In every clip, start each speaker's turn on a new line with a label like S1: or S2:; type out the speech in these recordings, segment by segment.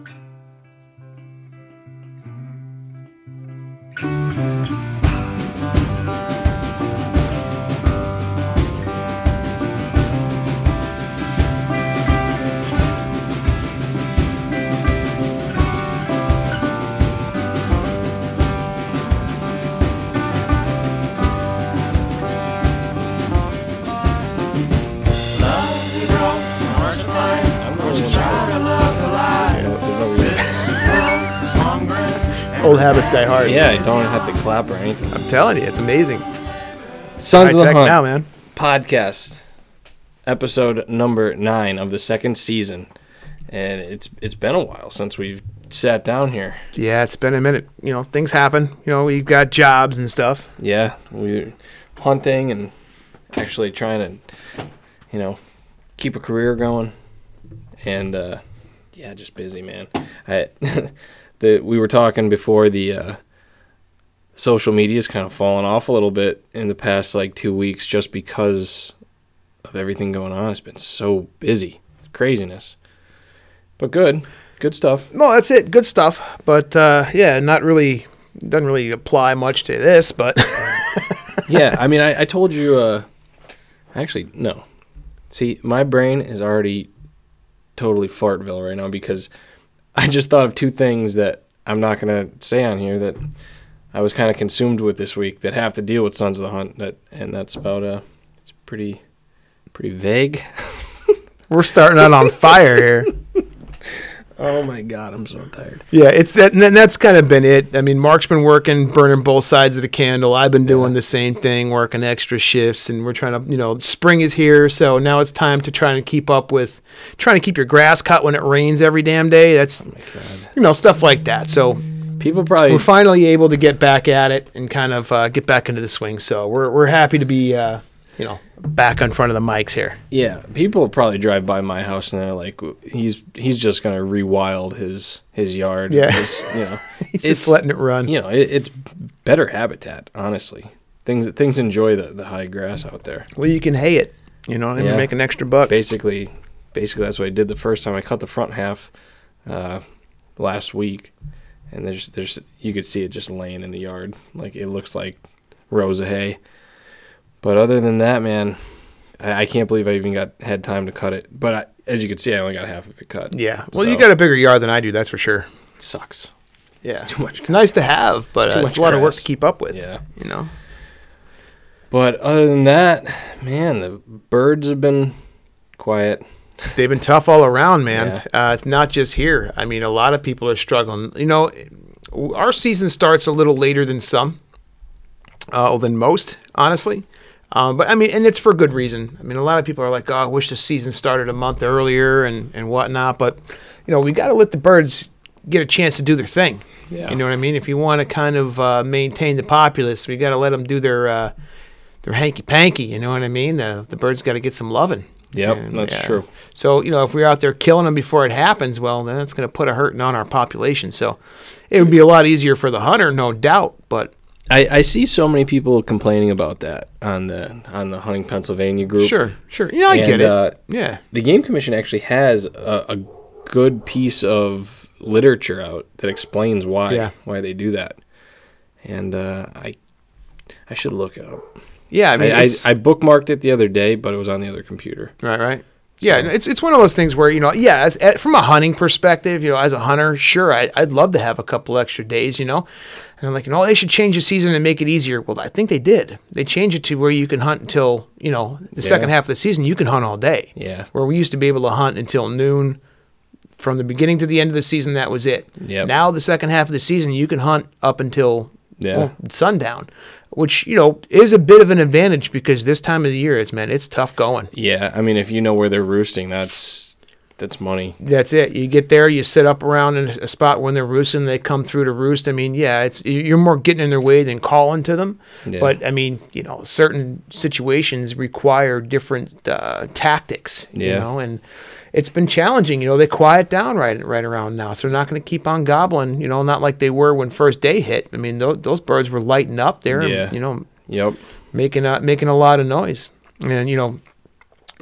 S1: Old habits die hard.
S2: Yeah, you don't have to clap or anything.
S1: I'm telling you, it's amazing.
S2: Sons of the
S1: tech
S2: Hunt
S1: now, man.
S2: podcast, episode number nine of the second season, and it's it's been a while since we've sat down here.
S1: Yeah, it's been a minute. You know, things happen. You know, we've got jobs and stuff.
S2: Yeah, we're hunting and actually trying to, you know, keep a career going, and uh, yeah, just busy, man. I the we were talking before the uh, social media's kind of fallen off a little bit in the past like two weeks just because of everything going on. It's been so busy, craziness, but good, good stuff.
S1: No, that's it. Good stuff. But uh, yeah, not really. Doesn't really apply much to this, but
S2: yeah, I mean, I, I told you. Uh, actually, no. See, my brain is already totally fartville right now because I just thought of two things that I'm not gonna say on here that I was kind of consumed with this week that have to deal with Sons of the Hunt. That and that's about uh, it's pretty, pretty vague.
S1: we're starting out on fire here.
S2: Oh my god, I'm so tired.
S1: Yeah, it's that, and that's kind of been it. I mean, Mark's been working, burning both sides of the candle. I've been doing the same thing, working extra shifts, and we're trying to, you know, spring is here, so now it's time to try and keep up with, trying to keep your grass cut when it rains every damn day. That's, you know, stuff like that. So
S2: People probably
S1: we're finally able to get back at it and kind of uh, get back into the swing. So we're we're happy to be, uh, you know, back in front of the mics here.
S2: Yeah, people probably drive by my house and they're like, he's he's just gonna rewild his his yard.
S1: Yeah.
S2: Just, you know,
S1: He's just letting it run.
S2: You know, it, it's better habitat, honestly. Things things enjoy the, the high grass out there.
S1: Well, you can hay it, you know, and
S2: Yeah.
S1: make an extra buck.
S2: Basically, basically that's what I did the first time. I cut the front half uh, last week, and there's there's you could see it just laying in the yard, like it looks like rows of hay. But other than that, man, I, I can't believe I even got had time to cut it. But I, as you can see, I only got half of it cut.
S1: Yeah. Well,
S2: So,
S1: you got a bigger yard than I do, that's for sure.
S2: it sucks.
S1: Yeah.
S2: It's too much.
S1: It's nice to have, but
S2: Too
S1: uh,
S2: much
S1: it's a lot of work to keep up with.
S2: Yeah.
S1: You know.
S2: But other than that, man, the birds have been quiet.
S1: They've been tough all around, man. Uh, it's not just here. I mean, a lot of people are struggling. You know, our season starts a little later than some, uh, than most, honestly. Um, but I mean, and it's for good reason. I mean, a lot of people are like, "Oh, I wish the season started a month earlier and and whatnot." But you know, we got to let the birds get a chance to do their thing.
S2: Yeah.
S1: You know what I mean? If you want to kind of uh, maintain the populace, we got to let them do their uh, their hanky panky. You know what I mean? The the birds got to get some loving.
S2: Yep,
S1: And,
S2: that's
S1: yeah.
S2: true.
S1: So, you know, if we're out there killing them before it happens, well, then that's going to put a hurting on our population. So it would be a lot easier for the hunter, no doubt. But
S2: I, I see so many people complaining about that on the on the hunting Pennsylvania group.
S1: sure, sure. Yeah, I
S2: And,
S1: get it.
S2: uh,
S1: yeah.
S2: the game commission actually has a, a good piece of literature out that explains why
S1: Yeah.
S2: why they do that and uh, i i should look it up
S1: Yeah, I
S2: I,
S1: mean,
S2: I,
S1: it's,
S2: I bookmarked it the other day but it was on the other computer
S1: right, right. Yeah, it's it's one of those things where you know, yeah, as, from a hunting perspective, you know, as a hunter, sure, I, I'd love to have a couple extra days, you know, and I'm like, you know, they should change the season and make it easier. Well, I think they did. They changed it to where you can hunt until you know the second half of the season. You can hunt all day.
S2: yeah
S1: where we used to be able to hunt until noon from the beginning to the end of the season that was it
S2: Yep.
S1: now the second half of the season you can hunt up until
S2: Yeah.
S1: well, sundown which you know is a bit of an advantage because this time of the year it's man it's tough going.
S2: Yeah i mean if you know where they're roosting that's that's money.
S1: That's it. You get there you sit up around in a spot when they're roosting they come through to roost. I mean yeah it's you're more getting in their way than calling to them.
S2: Yeah.
S1: but i mean you know certain situations require different uh, tactics you
S2: Yeah.
S1: know and it's been challenging you know they quiet down right right around now so they're not going to keep on gobbling you know not like they were when first day hit i mean those, those birds were lighting up there
S2: Yeah.
S1: and, you know
S2: yep
S1: making a, making a lot of noise. And you know,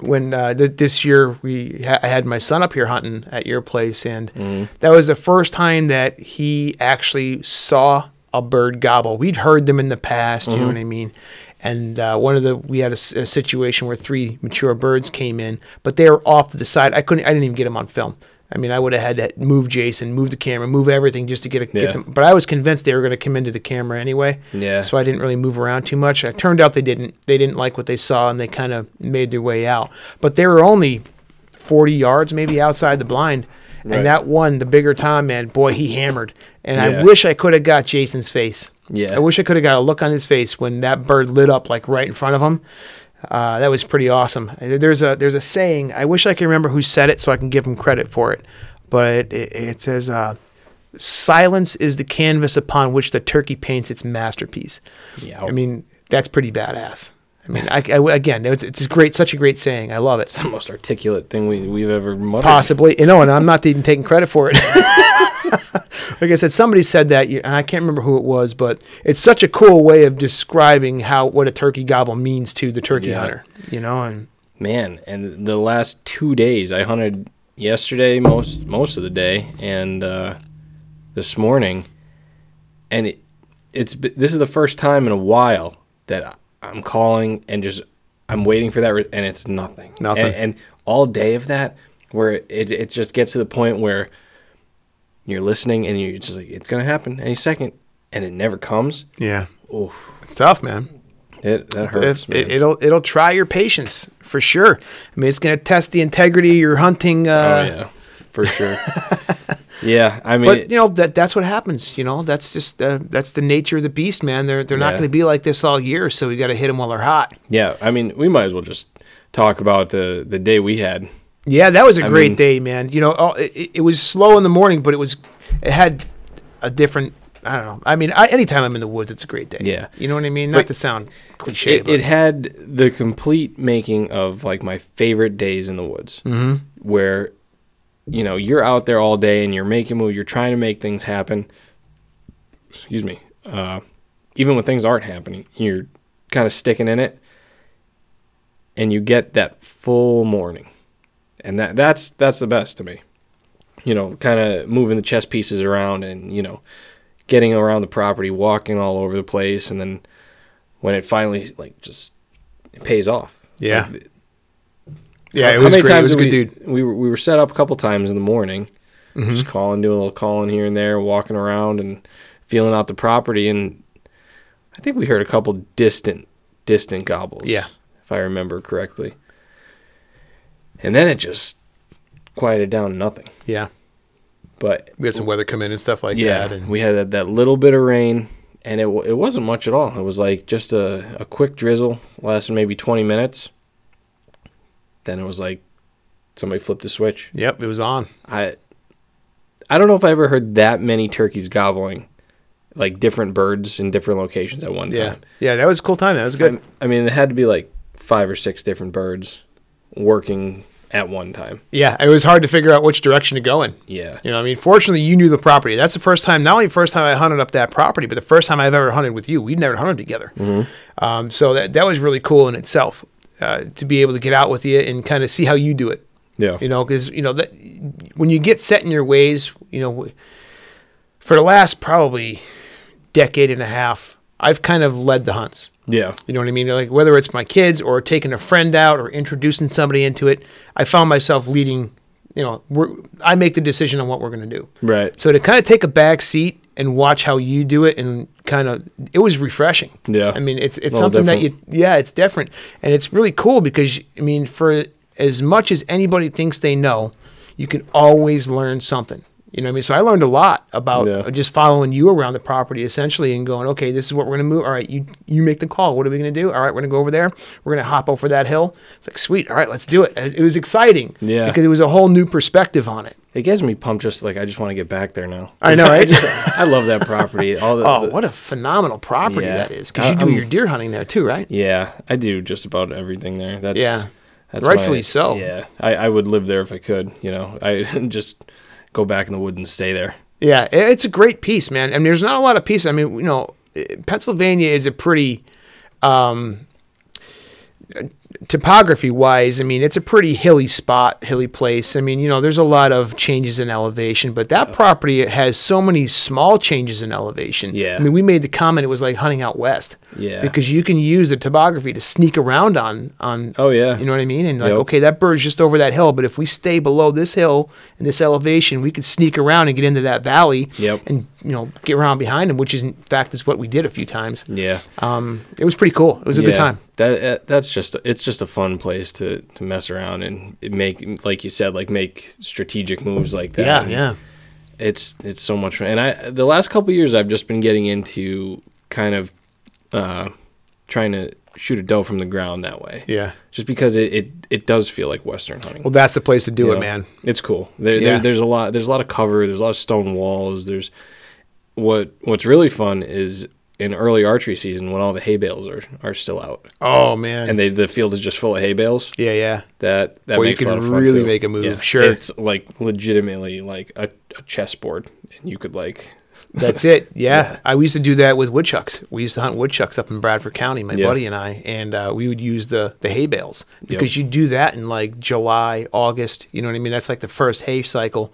S1: when uh, th- this year we ha- I had my son up here hunting at your place, and
S2: Mm-hmm.
S1: that was the first time that he actually saw a bird gobble. We'd heard them in the past, you know
S2: Mm-hmm.
S1: what I mean. And uh, one of the we had a situation where three mature birds came in, but they were off to the side. I couldn't. I didn't even get them on film. I mean, I would have had to move Jason, move the camera, move everything just to get, a,
S2: Yeah.
S1: get them. But I was convinced they were going to come into the camera anyway.
S2: Yeah.
S1: So I didn't really move around too much. It turned out they didn't. They didn't like what they saw, and they kind of made their way out. But they were only 40 yards maybe outside the blind.
S2: Right.
S1: And that one, the bigger Tom man, boy, he hammered. And I wish I could have got Jason's face.
S2: Yeah.
S1: I wish I could have got a look on his face when that bird lit up like right in front of him. Uh, that was pretty awesome. There's a there's a saying. I wish I could remember who said it so I can give him credit for it. But it, it, it says, uh, "Silence is the canvas upon which the turkey paints its masterpiece."
S2: Yeah.
S1: I mean, that's pretty badass. I mean, I, I- again, it's, it's a great, such a great saying. I love it.
S2: It's the most articulate thing we, we've ever muttered.
S1: Possibly, you know, and I'm not even taking credit for it. like I said, somebody said that, and I can't remember who it was, but it's such a cool way of describing how what a turkey gobble means to the turkey
S2: Yeah.
S1: hunter. You know, and
S2: Man, and the last two days I hunted yesterday most most of the day and uh, this morning, and it it's this is the first time in a while that I'm calling and just I'm waiting for that re- and it's nothing.
S1: Nothing.
S2: And, and all day of that, where it it just gets to the point where you're listening and you're just like it's gonna happen any second, and it never comes.
S1: yeah,
S2: Oh,
S1: it's tough, man.
S2: it that hurts.
S1: It,
S2: man.
S1: it, it'll it'll try your patience for sure. I mean, it's going to test the integrity of your hunting.
S2: oh
S1: Uh,
S2: yeah, for sure. yeah, I mean,
S1: But you know that that's what happens. You know that's just uh, that's the nature of the beast, man. They're they're not
S2: Yeah.
S1: going to be like this all year, so we got to hit them while they're hot.
S2: Yeah, I mean, we might as well just talk about the the day we had.
S1: Yeah, that was a
S2: I
S1: great
S2: mean-
S1: day, man. You know, oh, it, it was slow in the morning, but it was it had a different. I don't know. I mean, I, anytime I'm in the woods, it's a great day.
S2: Yeah.
S1: you know what I mean. Not
S2: But
S1: to sound cliche,
S2: It,
S1: but
S2: it had the complete making of like my favorite days in the woods, mm-hmm. where you know you're out there all day and you're making moves, you're trying to make things happen. Excuse me. Uh, even when things aren't happening, you're kind of sticking in it, and you get that full morning, and that that's that's the best to me. You know, kind of moving the chess pieces around and you know getting around the property, walking all over the place, and then when it finally like just it pays off.
S1: Yeah.
S2: Like,
S1: yeah, it was
S2: many
S1: great. It was a good
S2: we,
S1: dude.
S2: We were we were set up a couple times in the morning,
S1: Mm-hmm.
S2: just calling, doing a little calling here and there, walking around and feeling out the property, and I think we heard a couple distant distant gobbles.
S1: Yeah.
S2: if I remember correctly. And then it just quieted down, to nothing.
S1: Yeah,
S2: But
S1: we had some weather come in and stuff like
S2: yeah,
S1: that. And
S2: we had that, that little bit of rain, and it it wasn't much at all. It was like just a, a quick drizzle, lasted maybe twenty minutes. Then it was like somebody flipped a switch.
S1: yep, it was on.
S2: I I don't know if I ever heard that many turkeys gobbling, like different birds in different locations at one
S1: Yeah,
S2: time.
S1: yeah, that was a cool time. That was good.
S2: I, I mean, it had to be like five or six different birds working at one time.
S1: yeah, it was hard to figure out which direction to go in.
S2: Yeah,
S1: You know, I mean, fortunately, you knew the property. That's the first time, not only the first time I hunted up that property, but the first time I've ever hunted with you. We'd never hunted together. Um, so that, that was really cool in itself uh, to be able to get out with you and kind of see how you do it.
S2: yeah,
S1: You know, because, you know, that when you get set in your ways, you know, for the last probably decade and a half, I've kind of led the hunts.
S2: yeah,
S1: You know what I mean? Like whether it's my kids or taking a friend out or introducing somebody into it, I found myself leading. You know, we're, I make the decision on what we're going to do.
S2: right.
S1: So to kind of take a back seat and watch how you do it, and kind of, it was refreshing.
S2: Yeah.
S1: I mean, it's it's something that you, yeah, it's different, and it's really cool because I mean, for as much as anybody thinks they know, you can always learn something. You know what I mean? So I learned a lot about
S2: Yeah.
S1: just following you around the property essentially and going, okay, this is what we're going to move. All right, you you make the call. What are we going to do? All right, we're going to go over there. We're going to hop over that hill. It's like, sweet. All right, let's do it. It was exciting.
S2: Yeah.
S1: Because it was a whole new perspective on it.
S2: It gets me pumped. Just like I just want to get back there now.
S1: I know,
S2: I just I love that property. All the,
S1: Oh,
S2: the-
S1: what a phenomenal property
S2: Yeah.
S1: that is. Because you do
S2: I'm-
S1: your deer hunting there too, right?
S2: Yeah, I do just about everything there. That's
S1: Yeah.
S2: that's
S1: Rightfully
S2: my-
S1: so.
S2: Yeah, I, I would live there if I could. You know, I just go back in the woods and stay there.
S1: Yeah, it's a great piece, man. I mean, there's not a lot of pieces. I mean, you know, Pennsylvania is a pretty, um, topography wise, I mean, it's a pretty hilly spot, hilly place. I mean, you know, there's a lot of changes in elevation, but that property has so many small changes in elevation.
S2: Yeah.
S1: I mean, we made the comment it was like hunting out west.
S2: Yeah.
S1: Because you can use the topography to sneak around on on.
S2: Oh, yeah.
S1: You know what I mean? And like,
S2: Yep.
S1: okay, that bird's just over that hill, but if we stay below this hill and this elevation, we could sneak around and get into that valley.
S2: Yep.
S1: And you know, get around behind him, which is in fact is what we did a few times.
S2: Yeah.
S1: Um, it was pretty cool. It was a good time.
S2: That uh, that's just it's just a fun place to to mess around and make like you said like make strategic moves like that.
S1: Yeah,
S2: And
S1: yeah.
S2: It's it's so much fun. And I the last couple of years I've just been getting into kind of uh trying to shoot a doe from the ground that way.
S1: Yeah.
S2: Just because it, it, it does feel like western hunting.
S1: Well, that's the place to do
S2: You
S1: it,
S2: know,
S1: man.
S2: It's cool. There,
S1: Yeah.
S2: there there's a lot there's a lot of cover, there's a lot of stone walls, there's what what's really fun is in early archery season when all the hay bales are, are still out
S1: Oh man.
S2: and they, the field is just full of hay bales.
S1: yeah, yeah.
S2: That that
S1: you
S2: makes a
S1: can
S2: lot of fun
S1: really
S2: too.
S1: make a move,
S2: Yeah.
S1: sure.
S2: it's like legitimately like a, a chessboard, and you could like
S1: That's it. Yeah.
S2: Yeah.
S1: I we used to do that with woodchucks. We used to hunt woodchucks up in Bradford County, my
S2: Yeah.
S1: buddy and I, and uh, we would use the the hay bales because you do that in like July, August. You know what I mean? That's like the first hay cycle.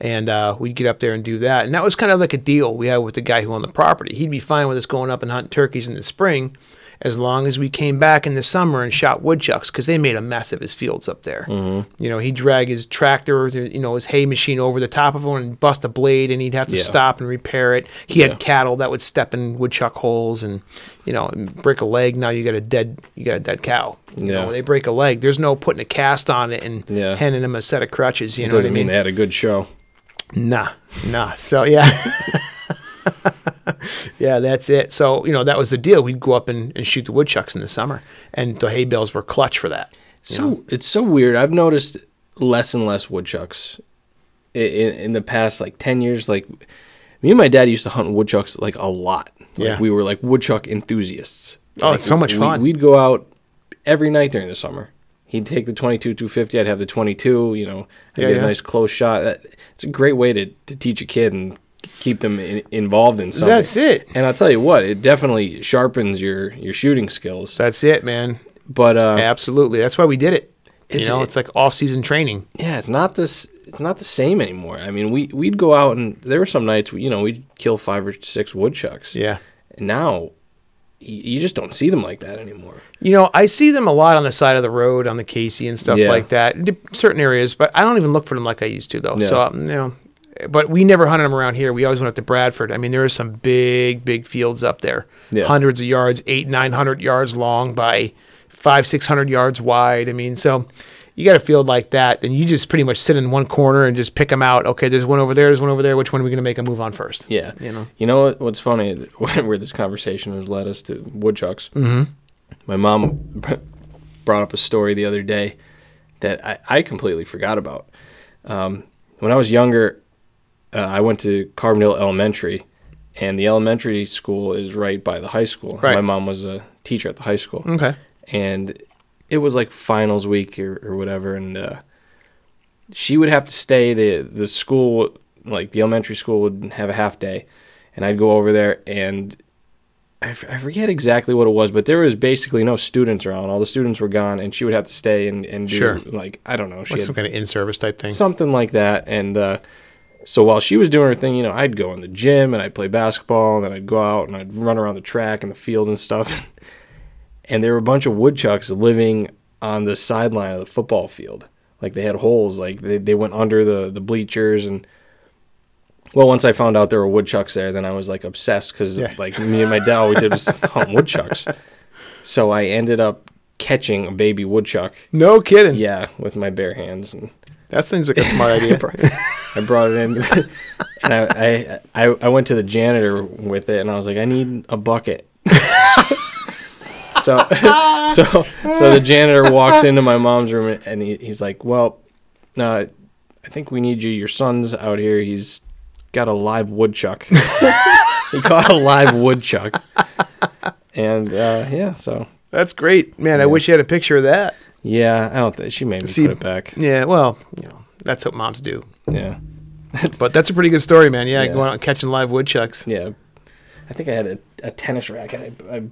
S1: And uh, we'd get up there and do that. And that was kind of like a deal we had with the guy who owned the property. He'd be fine with us going up and hunting turkeys in the spring as long as we came back in the summer and shot woodchucks because they made a mess of his fields up there. Mm-hmm. You know, he'd drag his tractor, you know, his hay machine over the top of one and bust a blade, and he'd have to
S2: Yeah.
S1: stop and repair it. He had cattle that would step in woodchuck holes and, you know, and break a leg. Now you got a dead, you got a dead cow. You know,
S2: Yeah.
S1: when they break a leg, there's no putting a cast on it and
S2: Yeah.
S1: handing them a set of crutches. You
S2: it
S1: know what I
S2: doesn't
S1: mean?
S2: mean they had a good show.
S1: Nah, nah. So yeah. yeah, that's it. So, you know, that was the deal. We'd go up and, and shoot the woodchucks in the summer. And the hay bales were clutch for that.
S2: So it's so weird. I've noticed less and less woodchucks in, in, the past like ten years. Like me and my dad used to hunt woodchucks like a lot. Like,
S1: Yeah.
S2: we were like woodchuck enthusiasts.
S1: Oh,
S2: Like,
S1: it's so much
S2: we-
S1: fun.
S2: We'd go out every night during the summer. He'd take the 22 250. I'd have the 22. You know, I'd
S1: Yeah,
S2: get
S1: yeah.
S2: a nice close shot. It's a great way to, to teach a kid and keep them in, involved in something.
S1: That's it.
S2: And I'll tell you what, it definitely sharpens your your shooting skills.
S1: That's it, man.
S2: But uh,
S1: Absolutely. That's why we did it. You know,
S2: it-
S1: it's like off season training.
S2: yeah, it's not this. It's not the same anymore. I mean, we we'd go out and there were some nights, you know, we'd kill five or six woodchucks.
S1: Yeah.
S2: And now, you just don't see them like that anymore.
S1: You know, I see them a lot on the side of the road on the Casey and stuff
S2: Yeah.
S1: like that, certain areas, but I don't even look for them like I used to, though. So, um, you know, but we never hunted them around here. We always went up to Bradford. I mean, there are some big, big fields up there,
S2: Yeah.
S1: hundreds of yards, eight, nine hundred yards long by five, six hundred yards wide. I mean, so you got a field like that, and you just pretty much sit in one corner and just pick them out. Okay, there's one over there, there's one over there. Which one are we going to make a move on first?
S2: Yeah.
S1: You know.
S2: You know what, what's funny? Where this conversation has led us to woodchucks. Mm-hmm. My mom brought up a story the other day that I, I completely forgot about. Um, when I was younger, uh, I went to Carbondale Elementary, and the elementary school is right by the high school.
S1: Right.
S2: My mom was a teacher at the high school.
S1: Okay.
S2: and it was like finals week or, or whatever and uh, she would have to stay the the school like the elementary school would have a half day and i'd go over there and I, f- I forget exactly what it was but there was basically no students around all the students were gone and she would have to stay and, and do
S1: Sure.
S2: like i don't know she
S1: Like
S2: had
S1: some kind of in-service type thing.
S2: something like that. And uh, so while she was doing her thing, you know, I'd go in the gym and I'd play basketball, and then I'd go out and I'd run around the track and the field and stuff. and there were a bunch of woodchucks living on the sideline of the football field. Like they had holes, like they, they went under the, the bleachers and. Well, once I found out there were woodchucks there, then I was like obsessed because
S1: Yeah.
S2: like me and my dad all we did was hunt woodchucks. So I ended up catching a baby woodchuck,
S1: No kidding.
S2: yeah, with my bare hands, and
S1: That seems like a smart idea.
S2: I brought it in, and I, I I I went to the janitor with it, and I was like, I need a bucket. So so so the janitor walks into my mom's room, and he, he's like, Well, uh, I think we need you. Your son's out here. He's got a live woodchuck. he caught a live woodchuck, and uh, yeah, so
S1: That's great, man. I wish you had a picture of that.
S2: yeah, I don't think she made me
S1: See-
S2: put it back.
S1: Yeah, well, you know, that's what moms do.
S2: Yeah,
S1: But that's a pretty good story, man. Yeah,
S2: Yeah.
S1: going out catching live woodchucks.
S2: Yeah, I think I had a, a tennis racket. I, I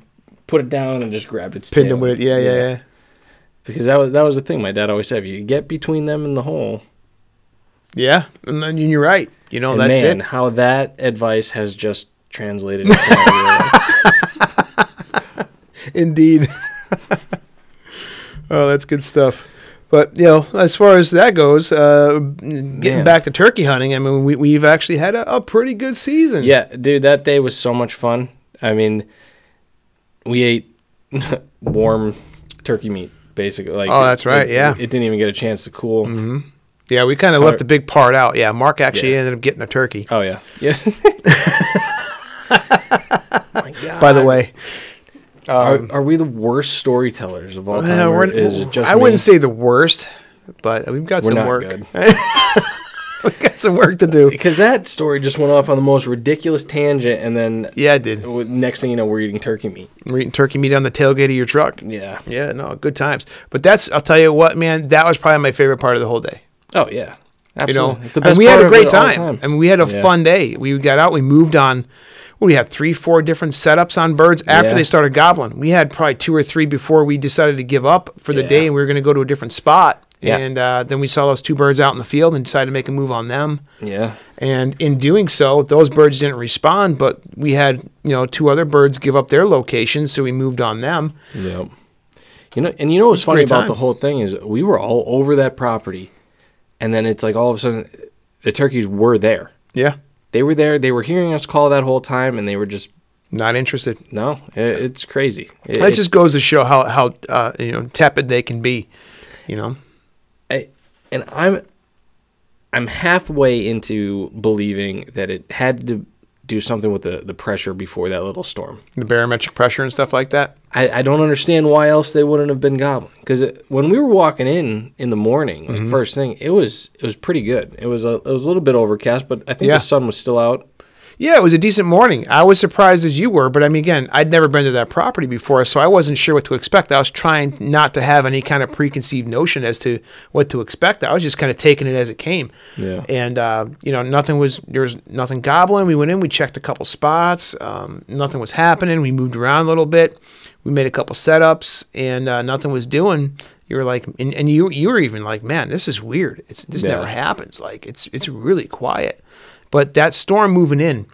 S2: put it down and just grabbed its
S1: Pinned
S2: tail.
S1: them with it. Yeah, yeah, yeah.
S2: because that was that was the thing my dad always said. If you get between them and the hole,
S1: Yeah, and then you're right. You know,
S2: and
S1: that's
S2: man,
S1: it.
S2: how that advice has just translated. into life.
S1: Indeed. oh, that's good stuff. But you know, as far as that goes, uh, getting
S2: Man.
S1: back to turkey hunting, I mean, we, we've actually had a, a pretty good season.
S2: yeah, dude, that day was so much fun. I mean, we ate warm turkey meat basically. Like,
S1: Oh, that's right,
S2: it-
S1: yeah.
S2: it, didn't even get a chance to cool.
S1: yeah, we kind of left a big part out. Yeah, Mark actually
S2: Yeah.
S1: ended up getting a turkey.
S2: Oh yeah, yeah. my God.
S1: By the way,
S2: are, are we the worst storytellers of all time?
S1: Uh, we're-
S2: is it just
S1: I
S2: me?
S1: wouldn't say the worst, but we've got
S2: We're
S1: some
S2: not
S1: work. we've got some work to do.
S2: because that story just went off on the most ridiculous tangent, and then
S1: Yeah, I did.
S2: w- next thing you know, we're eating turkey meat.
S1: We're eating turkey meat on the tailgate of your truck.
S2: Yeah.
S1: Yeah, no, good times. But that's, I'll tell you what, man, that was probably my favorite part of the whole day.
S2: Oh yeah.
S1: You know,
S2: it's the
S1: and
S2: best
S1: we had
S2: part
S1: a
S2: of
S1: great
S2: it all the
S1: time. I mean, we had a
S2: Yeah.
S1: fun day. We got out, we moved on. We had three, four different setups on birds after
S2: Yeah.
S1: they started gobbling. We had probably two or three before we decided to give up for the
S2: Yeah.
S1: day and we were going to go to a different spot.
S2: Yeah.
S1: And uh, then we saw those two birds out in the field and decided to make a move on them.
S2: Yeah.
S1: And in doing so, those birds didn't respond, but we had, you know, two other birds give up their locations, so we moved on them.
S2: Yep. You know, and you know what's funny about
S1: time.
S2: the whole thing is we were all over that property, and then it's like all of a sudden the turkeys were there.
S1: Yeah.
S2: They were there. They were hearing us call that whole time, and they were just
S1: Not interested.
S2: no. It, it's crazy. It,
S1: That just goes to show how, how uh, you know, tepid they can be, you know.
S2: And I'm I'm halfway into believing that it had to do something with the, the pressure before that little storm.
S1: The barometric pressure and stuff like that.
S2: I, I don't understand why else they wouldn't have been gobbling. Because when we were walking in in the morning, like
S1: Mm-hmm.
S2: first thing, it was it was pretty good. It was a it was a little bit overcast, but I think
S1: Yeah.
S2: the sun was still out.
S1: Yeah, it was a decent morning. I was surprised as you were, but I mean, again, I'd never been to that property before, so I wasn't sure what to expect. I was trying not to have any kind of preconceived notion as to what to expect. I was just kind of taking it as it came.
S2: Yeah.
S1: And uh, you know, nothing was there was nothing gobbling. We went in, we checked a couple spots. Um, nothing was happening. We moved around a little bit. We made a couple setups, and uh, nothing was doing. You were like, and, and you you were even like, man, this is weird. It's this
S2: Yeah.
S1: never happens. Like it's it's really quiet. But that storm moving in,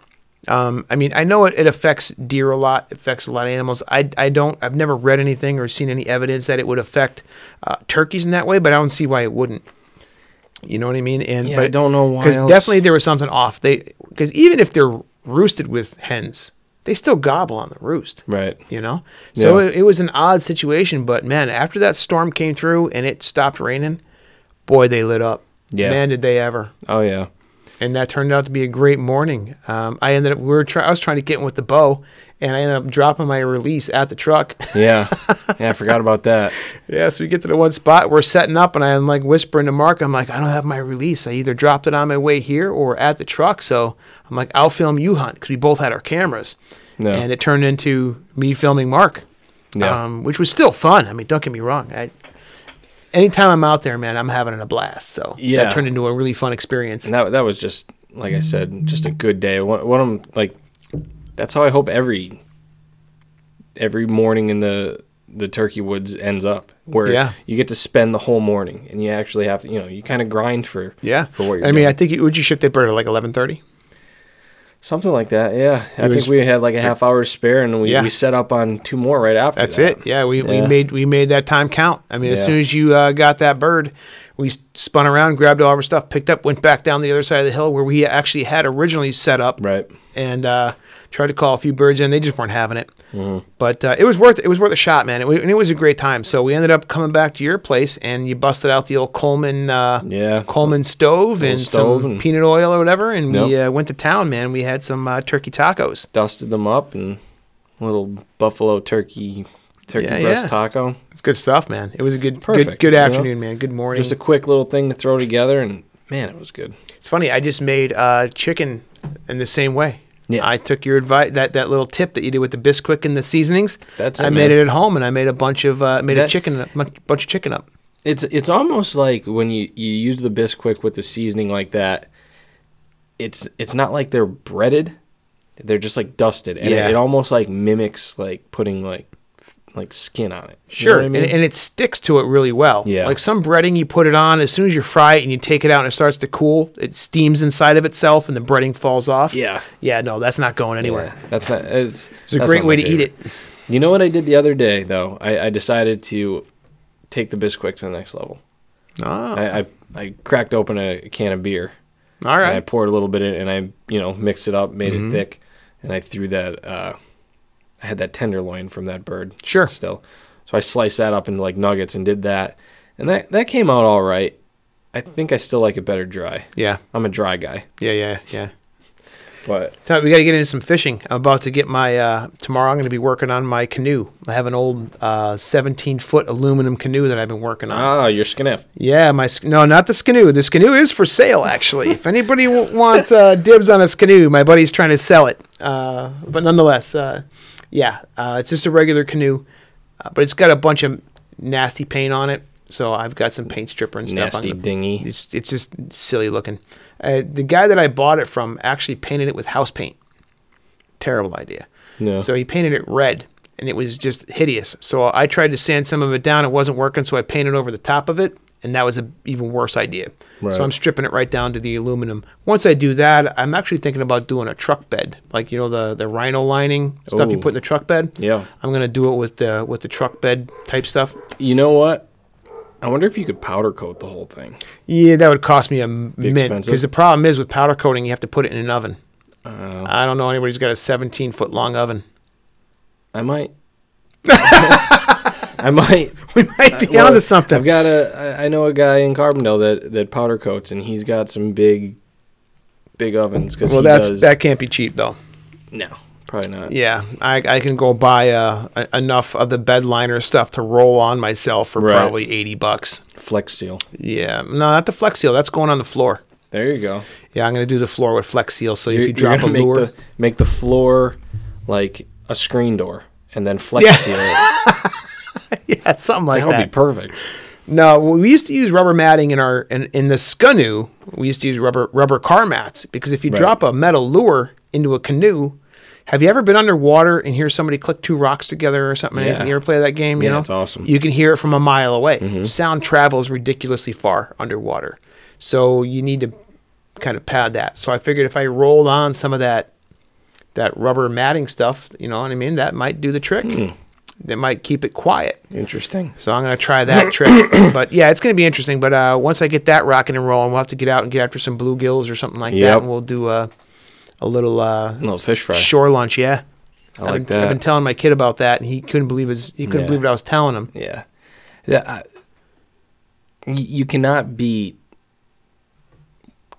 S1: um, I mean, I know it, it affects deer a lot, it affects a lot of animals. I, I don't, I've never read anything or seen any evidence that it would affect uh, turkeys in that way, but I don't see why it wouldn't. You know what I mean? And
S2: Yeah,
S1: but
S2: I don't know why
S1: because definitely there was something off. They because even if they're roosted with hens, they still gobble on the roost
S2: Right.
S1: you know so
S2: Yeah.
S1: it, it was an odd situation but man after that storm came through and it stopped raining boy they lit up
S2: Yeah.
S1: man did they ever
S2: Oh yeah.
S1: And that turned out to be a great morning um, i ended up we were try, i was trying to get in with the bow and i ended up dropping my release at the truck
S2: Yeah. yeah. I forgot about that.
S1: yeah so we get to the one spot we're setting up and i'm like whispering to mark i'm like i don't have my release i either dropped it on my way here or at the truck so i'm like i'll film you hunt because we both had our cameras
S2: No.
S1: and it turned into me filming mark
S2: Yeah.
S1: um, which was still fun. I mean, don't get me wrong. I, anytime I'm out there, man, I'm having a blast. So
S2: Yeah.
S1: that turned into a really fun experience.
S2: And that that was just like I said, just a good day. One, one of 'em, like that's how I hope every every morning in the the turkey woods ends up, where
S1: Yeah.
S2: you get to spend the whole morning, and you actually have to, you know, you kind of grind for
S1: Yeah,
S2: for what you're
S1: I mean,
S2: doing.
S1: I think you, would you ship that bird at like 11:30?
S2: Something like that. Yeah, I think we had like a half hour spare, and we,
S1: Yeah.
S2: we set up on two more right after.
S1: That's
S2: that.
S1: it. Yeah, we, we made we made that time count. I mean, as soon as you uh, got that bird, we spun around, grabbed all of our stuff, picked up, went back down the other side of the hill where we actually had originally set up,
S2: Right.
S1: and uh, tried to call a few birds in. They just weren't having it.
S2: Mm-hmm.
S1: But uh, it was worth it was worth a shot, man. It, and it was a great time. So we ended up coming back to your place, and you busted out the old Coleman uh,
S2: Yeah.
S1: Coleman stove and
S2: stove
S1: some
S2: and-
S1: peanut oil or whatever, and we uh, went to town, man. We had some uh, turkey tacos.
S2: Dusted them up and little buffalo turkey turkey
S1: Yeah,
S2: breast
S1: yeah.
S2: taco.
S1: It's good stuff, man. It was a good good
S2: Perfect,
S1: good
S2: know?
S1: afternoon, man. Good morning.
S2: Just a quick little thing to throw together, and man, it was good.
S1: It's funny. I just made uh, chicken in the same way.
S2: Yeah.
S1: I took your advice that that little tip that you did with the Bisquick and the seasonings.
S2: That's it,
S1: I made
S2: man.
S1: it at home, and I made a bunch of uh, made a chicken a bunch of chicken up.
S2: It's it's almost like when you, you use the Bisquick with the seasoning like that. It's it's not like they're breaded; they're just like dusted, and
S1: Yeah.
S2: it, it almost like mimics like putting like like skin on it.
S1: Sure,
S2: I mean?
S1: and, and it sticks to it really well.
S2: Yeah.
S1: Like some breading, you put it on as soon as you fry it and you take it out and it starts to cool. It steams inside of itself and the breading falls off.
S2: yeah.
S1: Yeah, no, that's not going anywhere.
S2: Yeah, that's not. It's,
S1: It's a great way to eat it.
S2: You know what I did the other day though? I, I decided to take the Bisquick to the next level.
S1: Oh,
S2: I, I I cracked open a can of beer
S1: All
S2: right. I poured a little bit in and I you know mixed it up, made
S1: Mm-hmm.
S2: it thick, and I threw that. Uh, I had that tenderloin from that bird
S1: Sure.
S2: still, so I sliced that up into like nuggets and did that, and that that came out all right. I think I still like it better dry.
S1: Yeah,
S2: I'm a dry guy,
S1: yeah, yeah, yeah.
S2: but
S1: we got to get into some fishing. I'm about to get my uh, tomorrow. I'm going to be working on my canoe. I have an old uh, 17 foot aluminum canoe that I've been working on.
S2: ah, you're skinnif.
S1: Yeah, my no, not the canoe. This canoe is for sale, actually. if anybody w- wants uh, dibs on a canoe, my buddy's trying to sell it. Uh, but nonetheless, uh, yeah, uh, it's just a regular canoe, uh, but it's got a bunch of nasty paint on it. So I've got some paint stripper and stuff.
S2: Nasty
S1: on it.
S2: dinghy.
S1: It's it's just silly looking. Uh, the guy that I bought it from actually painted it with house paint. Terrible idea.
S2: No.
S1: So he painted it red, and it was just hideous. So I tried to sand some of it down. It wasn't working, so I painted over the top of it, and that was an even worse idea.
S2: Right.
S1: So I'm stripping it right down to the aluminum. Once I do that, I'm actually thinking about doing a truck bed, like you know the the rhino lining stuff you put in the truck bed.
S2: Yeah.
S1: I'm gonna do it with the with the truck bed type stuff.
S2: You know what? I wonder if you could powder coat the whole thing.
S1: Yeah, that would cost me a mint because the problem is with powder coating, you have to put it in an oven.
S2: Uh,
S1: I don't know anybody who's got a 17 foot long oven.
S2: I might. I might.
S1: We might be
S2: Well,
S1: onto something.
S2: I've got a. I know a guy in Carbondale that that powder coats, and he's got some big, big ovens. Because
S1: well, that's
S2: does,
S1: that can't be cheap though.
S2: No, probably not.
S1: Yeah, I, I can go buy uh, a- enough of the bedliner stuff to roll on myself for
S2: Right.
S1: probably 80 bucks.
S2: Flex seal.
S1: Yeah, no, not the Flex Seal. That's going on the floor.
S2: There you go.
S1: Yeah, I'm gonna do the floor with Flex Seal. So if
S2: You're-
S1: you
S2: you're
S1: drop a
S2: gonna make
S1: lure,
S2: the make the floor like a screen door, and then flex
S1: Yeah.
S2: seal it.
S1: yeah, something like
S2: That'll
S1: that.
S2: be perfect.
S1: No, we used to use rubber matting in our in, in the Scunu. We used to use rubber rubber car mats because if you
S2: Right.
S1: drop a metal lure into a canoe, have you ever been underwater and hear somebody click two rocks together or something?
S2: Yeah.
S1: You ever play that game? You
S2: Yeah,
S1: know,
S2: it's awesome.
S1: You can hear it from a mile away.
S2: Mm-hmm.
S1: Sound travels ridiculously far underwater, so you need to kind of pad that. So I figured if I rolled on some of that that rubber matting stuff, you know what I mean, that might do the trick.
S2: Hmm.
S1: That might keep it quiet.
S2: Interesting.
S1: So I'm gonna try that trick. But yeah, it's gonna be interesting. But uh, once I get that rocking and rolling, we'll have to get out and get after some bluegills or something like
S2: Yep.
S1: that, and we'll do a a little uh,
S2: little fish fry.
S1: shore lunch. Yeah,
S2: I
S1: I've
S2: like
S1: been, I've been telling my kid about that, and he couldn't believe his he couldn't
S2: Yeah.
S1: believe what I was telling him.
S2: Yeah. Yeah. I, you cannot beat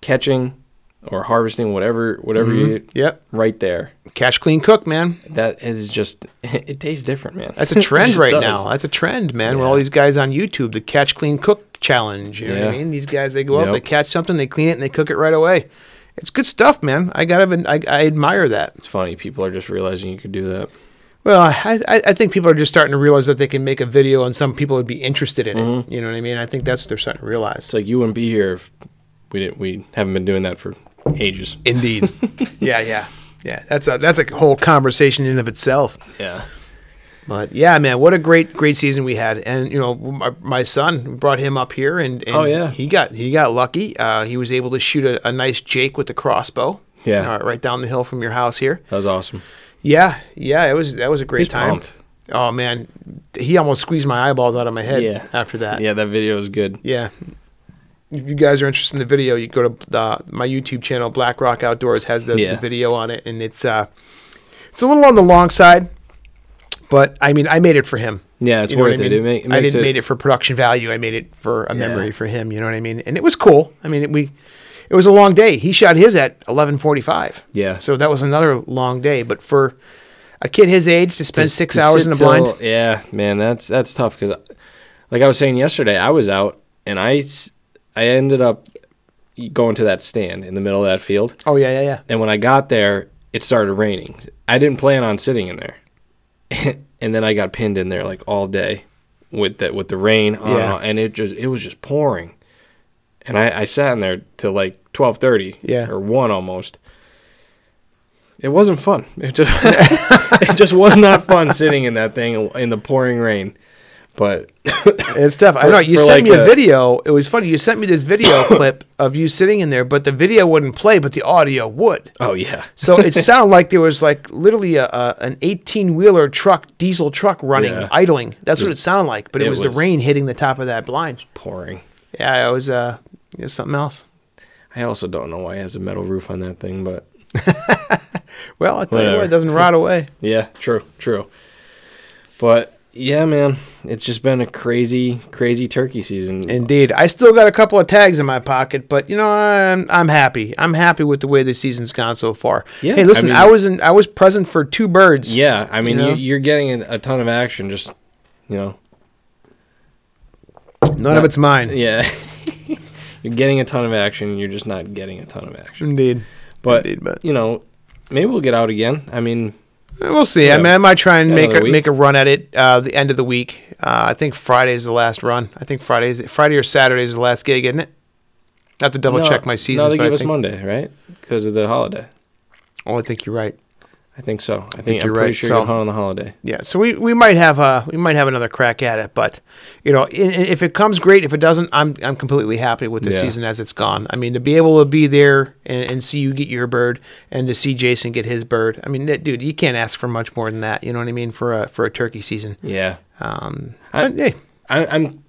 S2: catching or harvesting whatever whatever you
S1: Yep,
S2: right there.
S1: cash clean cook, man.
S2: That is just it tastes different, man.
S1: That's a trend right
S2: does.
S1: now. That's a trend, man. With all these guys on YouTube, the catch clean cook challenge. You know what I mean? These guys they go out,
S2: Yep.
S1: they catch something, they clean it, and they cook it right away. It's good stuff, man. I gotta, I, I admire that.
S2: It's funny. People are just realizing you could do that.
S1: Well, I, I I think people are just starting to realize that they can make a video and some people would be interested in
S2: Mm-hmm.
S1: it. You know what I mean? I think that's what they're starting to realize.
S2: It's like you wouldn't be here if we didn't. We haven't been doing that for ages.
S1: Indeed. yeah, yeah, yeah. That's a that's a whole conversation in of itself.
S2: Yeah.
S1: But yeah, man, what a great great season we had. And you know, my, my son brought him up here, and, and
S2: Oh, yeah.
S1: he got he got lucky. Uh, he was able to shoot a, a nice Jake with the crossbow.
S2: Yeah.
S1: uh, right down the hill from your house here.
S2: That was awesome.
S1: Yeah, yeah, it was that was a great
S2: He's
S1: time.
S2: pumped.
S1: Oh man, he almost squeezed my eyeballs out of my head.
S2: Yeah.
S1: after that.
S2: Yeah, that video was good.
S1: Yeah. If you guys are interested in the video, you go to uh, my YouTube channel, Black Rock Outdoors, has the,
S2: Yeah.
S1: the video on it, and it's uh, it's a little on the long side, but I mean, I made it for him.
S2: Yeah, it's
S1: You know
S2: worth
S1: I
S2: it.
S1: mean?
S2: It, it
S1: I didn't
S2: it,
S1: made it for production value. I made it for a
S2: Yeah.
S1: memory for him. You know what I mean? And it was cool. I mean, it, we it was a long day. He shot his at eleven forty five.
S2: Yeah.
S1: So that was another long day. But for a kid his age to spend
S2: to-
S1: six
S2: to
S1: hours in a
S2: till-
S1: blind,
S2: Yeah, man, that's that's tough because, like I was saying yesterday, I was out and I I ended up going to that stand in the middle of that field,
S1: oh yeah, yeah, yeah.
S2: and when I got there, it started raining. I didn't plan on sitting in there, and then I got pinned in there like all day with the with the rain, on,
S1: Yeah.
S2: and it just it was just pouring, and I, I sat in there till like twelve thirty,
S1: Yeah.
S2: or one almost. It wasn't fun. It just it just was not fun sitting in that thing in the pouring rain. But
S1: it's tough. I know you sent like me a, a, video. It was funny. You sent me this video clip of you sitting in there, but the video wouldn't play, but the audio would.
S2: Oh yeah.
S1: so it sounded like there was like literally a, a an eighteen wheeler truck, diesel truck running, yeah. idling. That's it was, what it sounded like. But it, it was, was, the rain hitting the top of that blind,
S2: pouring.
S1: Yeah, it was. Uh, it was something else.
S2: I also don't know why it has a metal roof on that thing, but.
S1: well, I tell Whatever. you what, it doesn't rot away.
S2: yeah, true, true. But yeah, man, it's just been a crazy, crazy turkey season.
S1: Indeed, I still got a couple of tags in my pocket, but you know, I'm I'm happy. I'm happy with the way the season's gone so far. Yeah. Hey, listen, I, mean, I was in, I was present for two birds.
S2: Yeah, I mean, you know? you're getting a ton of action. Just you know,
S1: none not, of it's mine.
S2: Yeah, you're getting a ton of action. You're just not getting a ton of action.
S1: Indeed,
S2: but,
S1: Indeed,
S2: but. you know, maybe we'll get out again. I mean
S1: We'll see. Yeah. I mean, I might try and make a, make a run at it uh, the end of the week. Uh, I think Friday is the last run. I think Friday's Friday or Saturday is the last gig, isn't it? I have to double no, check my season.
S2: No, they give us Monday, right? Because of the holiday.
S1: Oh, I think you're right.
S2: I think so. I, I think, think, you're I'm pretty right. sure so, you're on the holiday.
S1: Yeah, so we, we might have a we might have another crack at it, but you know, in, in, if it comes great, if it doesn't, I'm I'm completely happy with the yeah. season as it's gone. I mean, to be able to be there and, and, see you get your bird, and to see Jason get his bird, I mean, dude, you can't ask for much more than that. You know what I mean for a for a turkey season.
S2: Yeah.
S1: Um.
S2: I, but, hey. I, I'm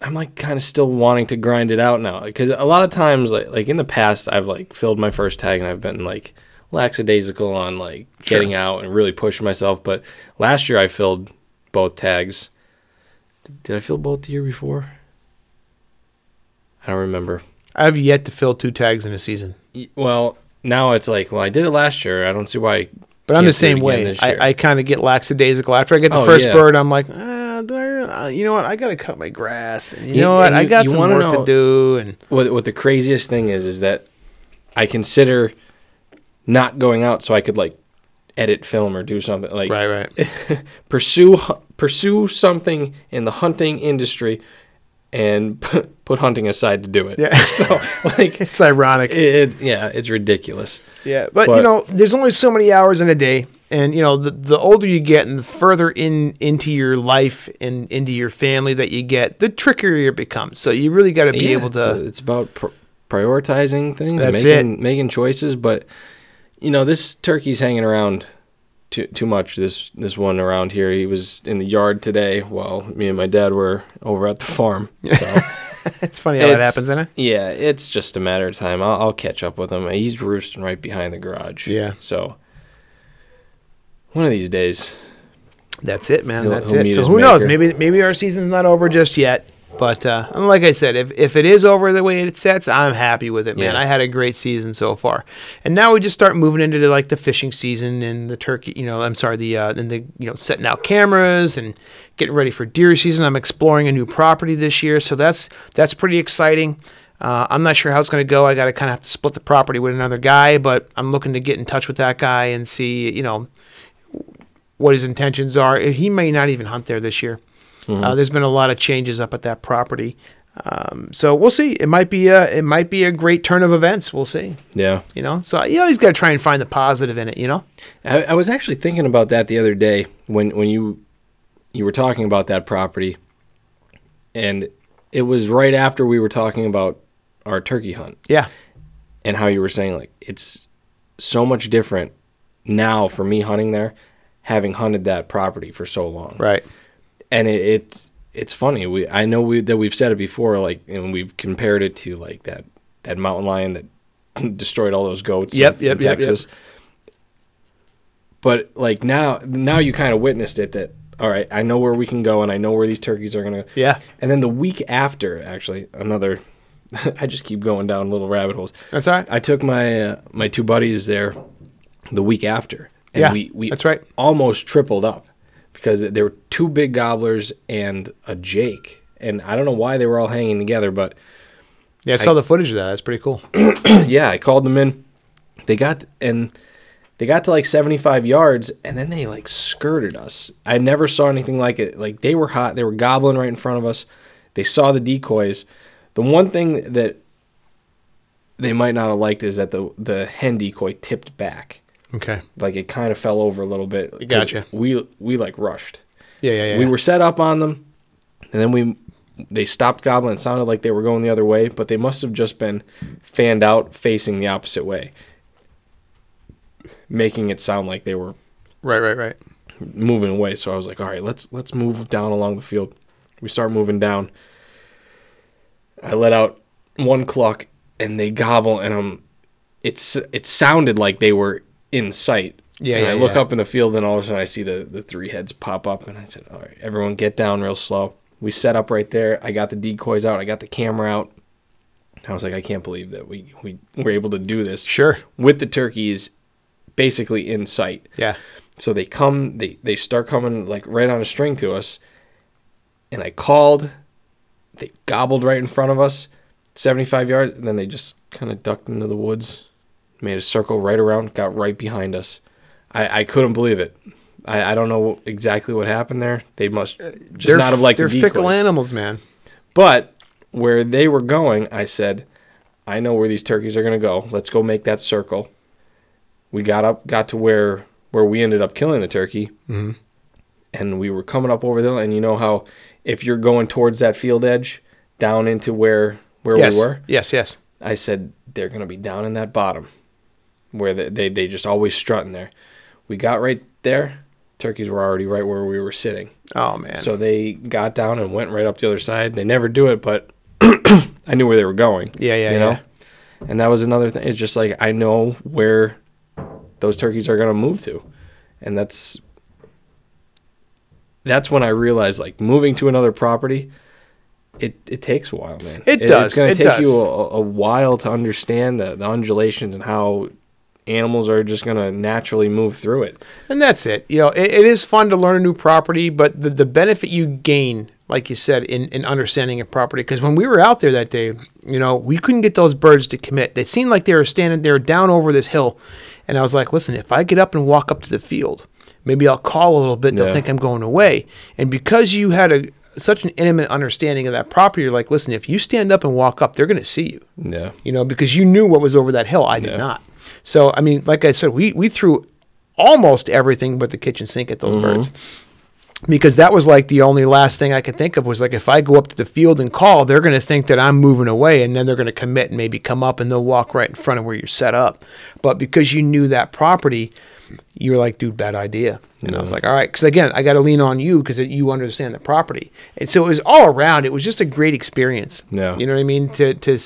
S2: I'm like kind of still wanting to grind it out now because a lot of times, like like in the past, I've like filled my first tag and I've been like lackadaisical on like sure. getting out and really pushing myself. But last year I filled both tags. Did I fill both the year before? I don't remember.
S1: I have yet to fill two tags in a season.
S2: Well, now it's like, well, I did it last year. I don't see why.
S1: but I'm the same way. I, I kind of get lackadaisical after I get the oh, first yeah. bird. I'm like, ah, uh, you know what? I got to cut my grass. And you yeah, know what? You, I got some work to do. And
S2: what what the craziest thing is is that I consider not going out so I could like edit film or do something like
S1: right right.
S2: pursue pursue something in the hunting industry and put, put hunting aside to do it.
S1: Yeah. So like it's ironic.
S2: it, it, yeah it's ridiculous.
S1: Yeah but, but, you know there's only so many hours in a day and you know the, the older you get and the further in into your life and into your family that you get the trickier it becomes. So you really got to be yeah, able to
S2: it's, it's about pr- prioritizing things That's making it. making choices but you know, this turkey's hanging around too too much. This this one around here, he was in the yard today while me and my dad were over at the farm. So
S1: it's funny how it's, that happens, isn't it?
S2: Yeah, it's just a matter of time. I'll, I'll catch up with him. He's roosting right behind the garage.
S1: Yeah.
S2: So one of these days.
S1: That's it, man. That's it. So who maker. knows? Maybe maybe our season's not over just yet. But uh, like I said, if, if it is over the way it sets, I'm happy with it, man. Yeah. I had a great season so far, and now we just start moving into the, like the fishing season and the turkey. You know, I'm sorry, the uh, and the you know setting out cameras and getting ready for deer season. I'm exploring a new property this year, so that's that's pretty exciting. Uh, I'm not sure how it's going to go. I got to kind of have to split the property with another guy, but I'm looking to get in touch with that guy and see, you know, what his intentions are. He may not even hunt there this year. Mm-hmm. Uh, there's been a lot of changes up at that property. Um, so we'll see. It might be a it might be a great turn of events. We'll see.
S2: Yeah.
S1: You know, so you always got to try and find the positive in it. You know.
S2: I, I, was actually thinking about that the other day when when you you were talking about that property, and it was right after we were talking about our turkey hunt.
S1: Yeah.
S2: And how you were saying like it's so much different now for me hunting there, having hunted that property for so long.
S1: Right
S2: and it, it's it's funny. We I know we that we've said it before, like and we've compared it to like that that mountain lion that destroyed all those goats.
S1: Yep,
S2: in,
S1: yep,
S2: in Texas. Yep, yep.
S1: But
S2: like now, now you kind of witnessed it. That all right, I know where we can go, and I know where these turkeys are gonna.
S1: Yeah.
S2: And then the week after, actually, another. I just keep going down little rabbit holes.
S1: That's all right.
S2: I took my uh, my two buddies there the week after,
S1: and yeah, we we that's right.
S2: Almost tripled up because there were two big gobblers and a Jake, and I don't know why they were all hanging together, but
S1: yeah, I saw I, the footage of that. That's pretty cool.
S2: yeah, I called them in. They got and they got to like 75 yards and then they like skirted us. I never saw anything like it. Like they were hot. They were gobbling right in front of us. They saw the decoys. The one thing that they might not have liked is that the the hen decoy tipped back.
S1: Okay.
S2: Like it kind of fell over a little bit.
S1: Gotcha.
S2: We we like rushed.
S1: Yeah, yeah, yeah.
S2: We were set up on them, and then we they stopped gobbling. It sounded like they were going the other way, but they must have just been fanned out facing the opposite way, making it sound like they were
S1: right, right, right.
S2: moving away. So I was like, all right, let's let's move down along the field. We start moving down. I let out one cluck and they gobble and I'm it's it sounded like they were in sight.
S1: Yeah,
S2: and
S1: yeah,
S2: I look
S1: yeah.
S2: up in the field and all of a sudden I see the, the three heads pop up and I said, All right, everyone get down real slow. We set up right there. I got the decoys out, I got the camera out. I was like, I can't believe that we, we were able to do this
S1: Sure.
S2: with the turkeys basically in sight.
S1: Yeah.
S2: So they come, they they start coming like right on a string to us, and I called. They gobbled right in front of us, seventy five yards, and then they just kind of ducked into the woods, made a circle right around, got right behind us. I I couldn't believe it. I, I don't know exactly what happened there. They must just
S1: They're-
S2: not have liked
S1: They're
S2: the
S1: fickle animals, man.
S2: But where they were going, I said, I know where these turkeys are going to go. Let's go make that circle. We got up, got to where where we ended up killing the turkey,
S1: Mhm.
S2: and we were coming up over there. And you know how if you're going towards that field edge, down into where where
S1: yes.
S2: we were,
S1: Yes, yes.
S2: I said they're going to be down in that bottom, where they, they they just always strutting there. We got right there. Turkeys were already right where we were sitting.
S1: Oh man.
S2: So they got down and went right up the other side. They never do it, but I knew where they were going.
S1: yeah, yeah,
S2: you
S1: yeah.
S2: and that was another thing. It's just like I know where those turkeys are gonna move to, and that's that's when I realized like moving to another property. It, it takes a while, man.
S1: It does.
S2: It's going
S1: It
S2: to take
S1: does.
S2: you a, a while to understand the, the undulations and how animals are just going to naturally move through it.
S1: And that's it. You know, it, it is fun to learn a new property, but the, the benefit you gain, like you said, in, in understanding a property, because when we were out there that day, you know, we couldn't get those birds to commit. They seemed like they were standing there down over this hill. And I was like, listen, if I get up and walk up to the field, maybe I'll call a little bit. They'll
S2: Yeah.
S1: think I'm going away. And because you had a such an intimate understanding of that property, you're like, listen, if you stand up and walk up, they're going to see you
S2: Yeah.
S1: you know, because you knew what was over that hill. I did
S2: Yeah.
S1: not. So, I mean, like I said, we, we threw almost everything but the kitchen sink at those mm-hmm. birds because that was like the only last thing I could think of was like, if I go up to the field and call, they're going to think that I'm moving away and then they're going to commit and maybe come up and they'll walk right in front of where you're set up. But because you knew that property, you were like, dude, bad idea. And I was mm-hmm. like, all right, because again, I got to lean on you because you understand the property. And so it was all around. It was just a great experience.
S2: Yeah.
S1: You know what I mean? To to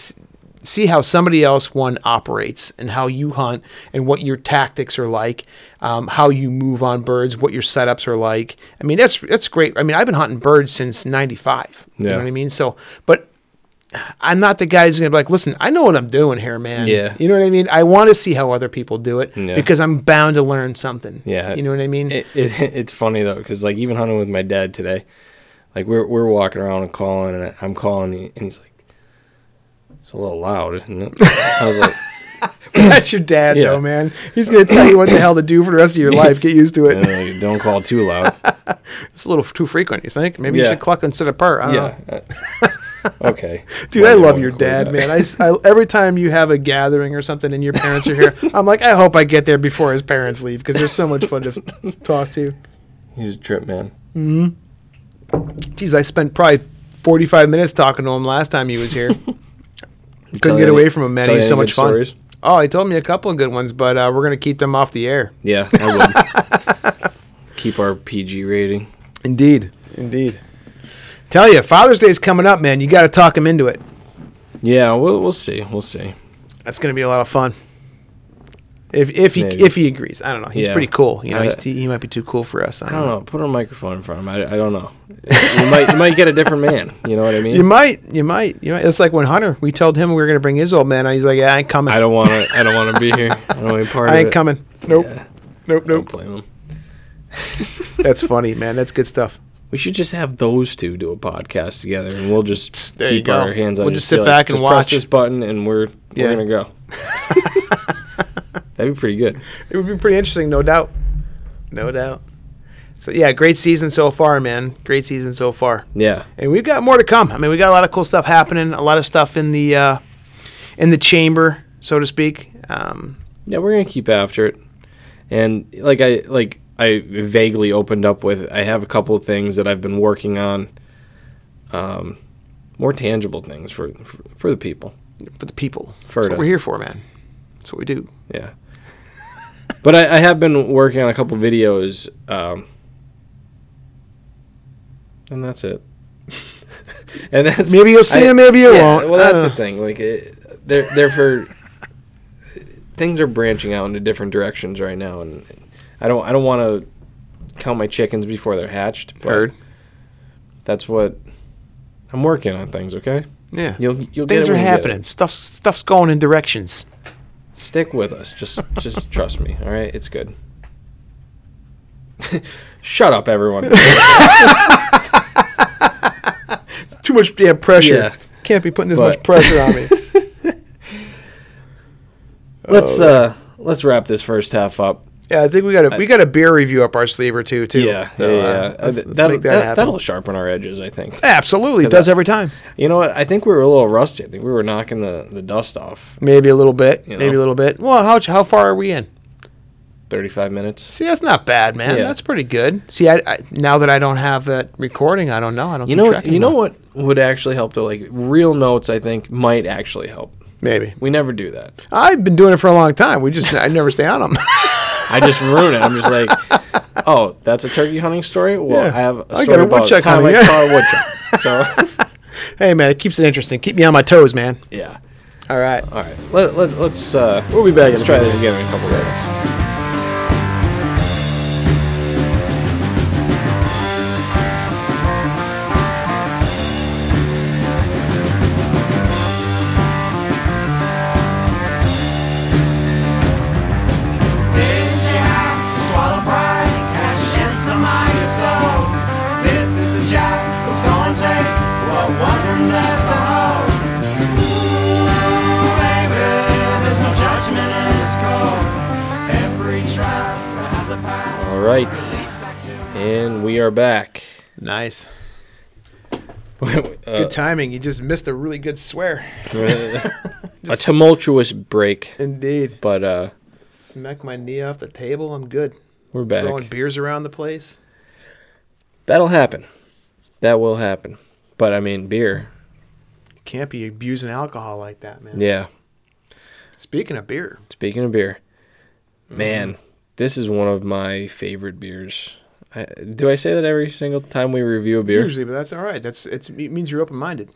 S1: see how somebody else one operates and how you hunt and what your tactics are like, um, how you move on birds, what your setups are like. I mean, that's that's great. I mean, I've been hunting birds since '95.
S2: Yeah.
S1: You know what I mean? So, but I'm not the guy who's gonna be like, listen, I know what I'm doing here, man.
S2: Yeah.
S1: You know what I mean? I want to see how other people do it
S2: Yeah.
S1: because I'm bound to learn something.
S2: Yeah.
S1: You know what I mean?
S2: It, it, it's funny though, because like even hunting with my dad today, like we're we're walking around and calling, and I'm calling, and he's like, "It's a little loud," isn't it? I was like,
S1: That's your dad,
S2: Yeah.
S1: though, man. He's gonna tell you what the hell to do for the rest of your life. Get used to it.
S2: "Uh, "Don't call too loud."
S1: It's a little too frequent. You think? Maybe you
S2: Yeah.
S1: should cluck and sit apart. I don't know.
S2: yeah. uh, okay.
S1: Dude, I love your dad,
S2: that.
S1: man. I, s- I- every time you have a gathering or something and your parents are here, I'm like, I hope I get there before his parents leave because there's so much fun to talk to.
S2: He's a trip man.
S1: Geez, I spent probably 45 minutes talking to him last time he was here.
S2: Tell
S1: Couldn't
S2: you
S1: get away from him, man. He's so much fun.
S2: stories?
S1: Oh, he told me a couple of good ones, but uh, we're gonna keep them off the air.
S2: Yeah, I would. Keep our PG rating.
S1: Indeed, indeed. Tell you, Father's Day is coming up, man. You got to talk him into it.
S2: Yeah, we'll we'll see. We'll see.
S1: That's gonna be a lot of fun. If if he
S2: Maybe.
S1: if he agrees, I don't know. He's
S2: Yeah.
S1: pretty cool. You know,
S2: I-
S1: he's, he might be too cool for us. I
S2: don't know. Put a microphone in front of him. I, I don't know. You might you might get a different man. You know what I mean?
S1: You might, you might, you might. It's like when Hunter, we told him we were gonna bring his old man, and he's like, "Yeah, I ain't coming.
S2: I don't want to. I don't want to be here. I don't want to be part
S1: I
S2: of
S1: ain't
S2: it.
S1: coming. Nope,
S2: Yeah.
S1: nope,
S2: Don't
S1: nope."
S2: blame him.
S1: That's funny, man. That's good stuff.
S2: We should just have those two do a podcast together, and we'll just
S1: There you
S2: keep
S1: go.
S2: our hands on.
S1: We'll just sit back and
S2: just
S1: watch.
S2: Press this button, and we're
S1: Yeah.
S2: we're gonna go. That'd be pretty good.
S1: It would be pretty interesting, no doubt, no doubt. So yeah, great season so far, man. Great season so far,
S2: Yeah,
S1: and we've got more to come. I mean, we got a lot of cool stuff happening. A lot of stuff in the uh, in the chamber, so to speak. Um,
S2: yeah, we're gonna keep after it. And like I like I vaguely opened up with, I have a couple of things that I've been working on. Um, more tangible things for for, for the people.
S1: For the people.
S2: For
S1: That's what we're here for, man. That's what we do.
S2: Yeah. but I, I have been working on a couple videos, um, and that's it. and that's
S1: Maybe you'll see
S2: I-
S1: him, maybe you
S2: yeah,
S1: won't.
S2: Well, that's
S1: Uh.
S2: the thing. Like, it, they're they're for things are branching out into different directions right now, and I don't I don't want to count my chickens before they're hatched. But
S1: Heard.
S2: That's what I'm working on. Things, okay?
S1: Yeah.
S2: You'll you'll get
S1: Things are
S2: when get it.
S1: happening. Stuff's stuff's going in directions.
S2: Stick with us. Just just trust me. All right, it's good. Shut up, everyone.
S1: Too much damn pressure.
S2: Yeah.
S1: Can't be putting this
S2: But-
S1: much pressure on me.
S2: let's
S1: Oh,
S2: uh let's wrap this first half up.
S1: Yeah, I think we got a we got a beer review up our sleeve or two too.
S2: Yeah,
S1: So,
S2: yeah, yeah.
S1: let's,
S2: Uh,
S1: let's
S2: that'll,
S1: make that,
S2: that'll sharpen our edges, I think.
S1: Absolutely, it does
S2: I-
S1: every time.
S2: You know what? I think we were a little rusty. I think we were knocking the, the dust off.
S1: Maybe a little bit.
S2: You
S1: Maybe
S2: know.
S1: a little bit. Well, how how far are we in?
S2: 35 minutes.
S1: See, that's not bad, man.
S2: Yeah.
S1: That's pretty good. See, I, I now that I don't have that recording, I don't know. I don't.
S2: You know, you know what would actually help though? Like real notes, I think might actually help.
S1: Maybe
S2: We never do that.
S1: I've been doing it for a long time. We just I never stay on them.
S2: I just ruin it. I'm just like, oh, that's a turkey hunting story. Well,
S1: Yeah.
S2: I have a
S1: I
S2: story
S1: got a
S2: about
S1: woodchuck
S2: time
S1: hunting,
S2: I saw a woodchuck. So
S1: hey, man, it keeps it interesting. Keep me on my toes, man.
S2: yeah.
S1: All right,
S2: All right. Let, let, let's uh,
S1: we'll be back.
S2: let's try this again in a couple minutes. Are back.
S1: Nice,
S2: Uh,
S1: good timing. You just missed a really good swear.
S2: a tumultuous break,
S1: Indeed.
S2: but uh,
S1: Smack my knee off the table. I'm good.
S2: we're back.
S1: Throwing beers around the place.
S2: That'll happen. That will happen. But I mean, beer.
S1: Can't be abusing alcohol like that, man.
S2: Yeah.
S1: Speaking of beer,
S2: Speaking of beer, man, this is one of my favorite beers. I, do I say that every single time we review a beer?
S1: usually, but that's all right. That's it's, it means you're open minded.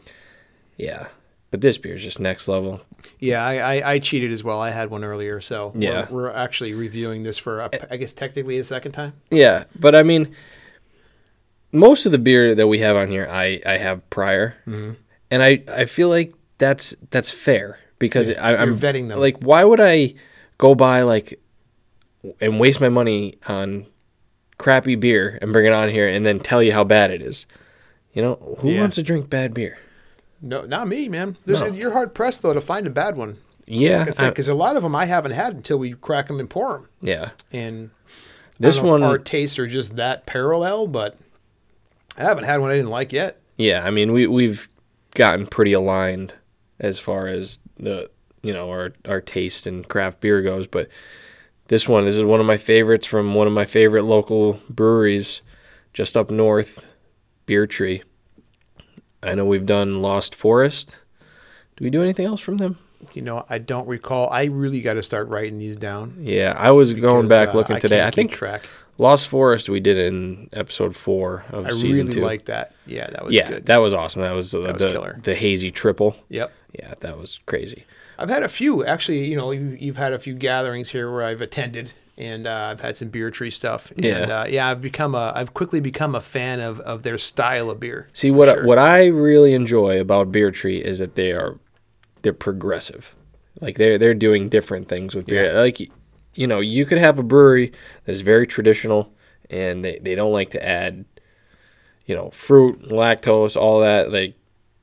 S2: Yeah. But this beer is just next level.
S1: Yeah, I, I, I cheated as well. I had one earlier, so
S2: Yeah.
S1: we're, we're actually reviewing this for a, I guess technically a second time.
S2: Yeah, but I mean, most of the beer that we have on here, I I have prior, mm-hmm. and I I feel like that's that's fair because I, I'm
S1: vetting them.
S2: Like, why would I go buy like and waste my money on crappy beer and bring it on here and then tell you how bad it is? You know, who
S1: Yeah.
S2: wants to drink bad beer?
S1: No, not me, man. There's
S2: No.
S1: you're hard pressed though to find a bad one.
S2: Yeah,
S1: Because a lot of them I haven't had until we crack them and pour them.
S2: yeah.
S1: And
S2: This
S1: I don't know if
S2: one,
S1: our tastes are just that parallel, but I haven't had one I didn't like yet.
S2: Yeah, I mean we we've gotten pretty aligned as far as the you know our our taste in craft beer goes, but this one this is one of my favorites from one of my favorite local breweries just up north, Beer Tree. I know we've done Lost Forest. Do we do anything else from them?
S1: You know, I don't recall. I really got to start writing these down.
S2: Yeah, I was going back
S1: uh,
S2: looking today. I
S1: keep
S2: think
S1: track.
S2: Lost Forest we did in episode four of
S1: I
S2: season
S1: really
S2: two.
S1: like that. Yeah, that was
S2: yeah,
S1: good.
S2: that was awesome. That was, the,
S1: was
S2: the,
S1: killer.
S2: the hazy triple.
S1: yep.
S2: Yeah, that was crazy.
S1: I've had a few actually. You know, you, you've had a few gatherings here where I've attended, and uh, I've had some beer tree stuff. And,
S2: Yeah.
S1: uh, yeah. I've become a. I've quickly become a fan of, of their style of beer.
S2: See what
S1: sure.
S2: what I really enjoy about Beer Tree is that they are they're progressive. Like they're they're doing different things with beer.
S1: Yeah.
S2: Like you know, you could have a brewery that is very traditional and they, they don't like to add you know, fruit, lactose, all that. Like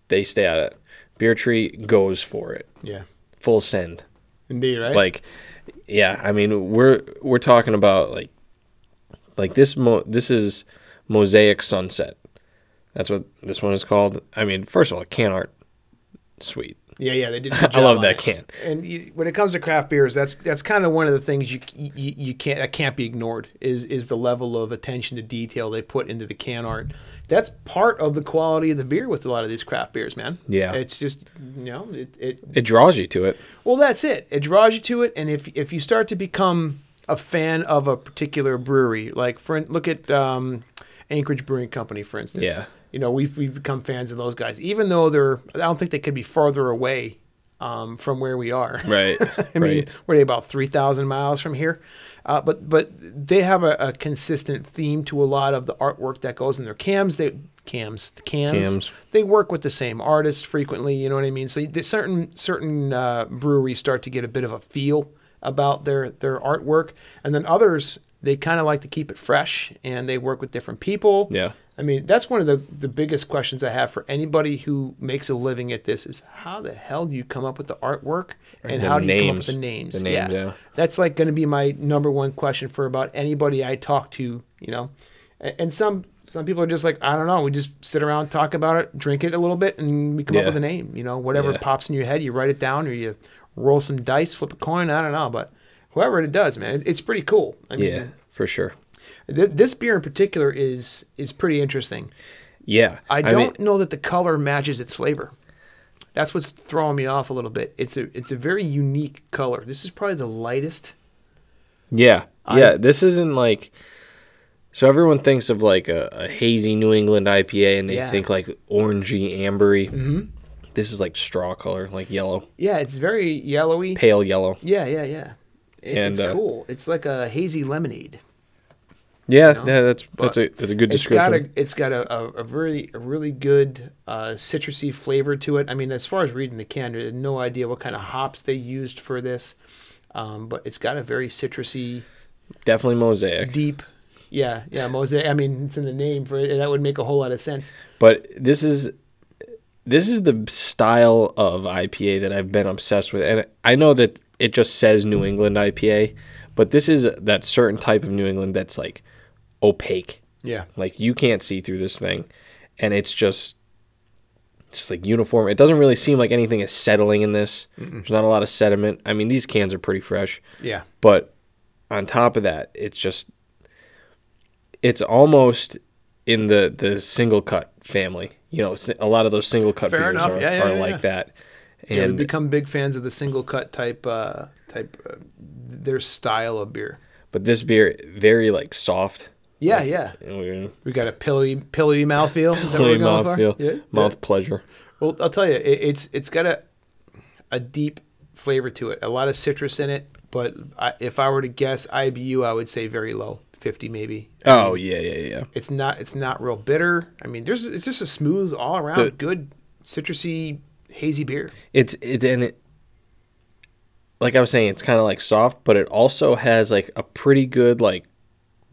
S2: they stay of it. Beer Tree goes for it.
S1: Yeah.
S2: Full send.
S1: Indeed, right?
S2: Like yeah, I mean, we're we're talking about like like this mo- this is Mosaic Sunset. That's what this one is called. I mean, first of all, a can art sweet.
S1: Yeah, yeah, they did.
S2: I love that can.
S1: And you, when it comes to craft beers, that's that's kind of one of the things you, you you can't that can't be ignored is is the level of attention to detail they put into the can art. That's part of the quality of the beer with a lot of these craft beers, man.
S2: Yeah.
S1: it's just you know it, it
S2: It draws you to it.
S1: well that's it. It draws you to it, and if if you start to become a fan of a particular brewery, like for look at um, Anchorage Brewing Company, for instance.
S2: Yeah.
S1: You know, we've we've become fans of those guys, even though they're. I don't think they could be farther away um, from where we are.
S2: Right.
S1: I mean, we're about three thousand miles from here, uh, but but they have a, a consistent theme to a lot of the artwork that goes in their cams. They cams the cans.
S2: Cams.
S1: They work with the same artist frequently. You know what I mean. So certain certain uh, breweries start to get a bit of a feel about their their artwork, and then others they kind of like to keep it fresh and they work with different people.
S2: Yeah.
S1: I mean, that's one of the, the biggest questions I have for anybody who makes a living at this is how the hell do you come up with the artwork and
S2: the
S1: how do you come up with the names?
S2: The names, yeah.
S1: That's like going to be my number one question for about anybody I talk to, you know. And some some people are just like, I don't know, we just sit around, talk about it, drink it a little bit, and we come up with a name. You know, whatever
S2: Yeah.
S1: pops in your head, you write it down or you roll some dice, flip a coin. I don't know, but whoever it does, man, it's pretty cool. I mean,
S2: Yeah, for sure.
S1: Th- this beer in particular is is pretty interesting.
S2: Yeah.
S1: I don't know that the color matches its flavor. That's what's throwing me off a little bit. It's a it's a very unique color. This is probably the lightest.
S2: Yeah,
S1: I-
S2: yeah. This isn't like. So everyone thinks of like a, a hazy New England IPA, and they
S1: Yeah.
S2: think like orangey, ambery. Mm-hmm. This is like straw color, like yellow,
S1: Yeah, it's very yellowy.
S2: pale yellow.
S1: Yeah, yeah, yeah. It-
S2: And,
S1: it's
S2: uh,
S1: cool. It's like a hazy lemonade.
S2: Yeah,
S1: know?
S2: yeah that's that's a that's a good description.
S1: It's got a it's got a, a, a really a really good uh, citrusy flavor to it. I mean, as far as reading the can, I had no idea what kind of hops they used for this, um, but it's got a very citrusy,
S2: Definitely mosaic.
S1: deep. Yeah, yeah, mosaic. I mean, it's in the name for it. That would make a whole lot of sense.
S2: But this is this is the style of IPA that I've been obsessed with, and I know that it just says New England IPA, but this is that certain type of New England that's like opaque.
S1: Yeah.
S2: Like you can't see through this thing, and it's just just like uniform. It doesn't really seem like anything is settling in this. There's not a lot of sediment. I mean, these cans are pretty fresh,
S1: Yeah.
S2: but on top of that, it's just it's almost in the the single cut family. You know, a lot of those single cut
S1: Fair
S2: beers
S1: enough.
S2: are,
S1: Yeah, yeah,
S2: are
S1: yeah,
S2: like that.
S1: Yeah, we
S2: And
S1: become big fans of the single cut type uh, type uh, their style of beer.
S2: but this beer very like soft.
S1: Yeah, yeah.
S2: We're-
S1: We got a pillowy pillowy mouthfeel. Is that what we're going for?
S2: mouthfeel,
S1: Yeah.
S2: mouth pleasure.
S1: Well, I'll tell you, it, it's it's got a a deep flavor to it. A lot of citrus in it, but I, if I were to guess IBU, I would say very low, fifty maybe.
S2: Oh yeah, yeah, yeah.
S1: It's not it's not real bitter. I mean, there's it's just a smooth all around
S2: The-
S1: good citrusy hazy beer.
S2: It's it and it like I was saying, it's kind of like soft, but it also has like a pretty good like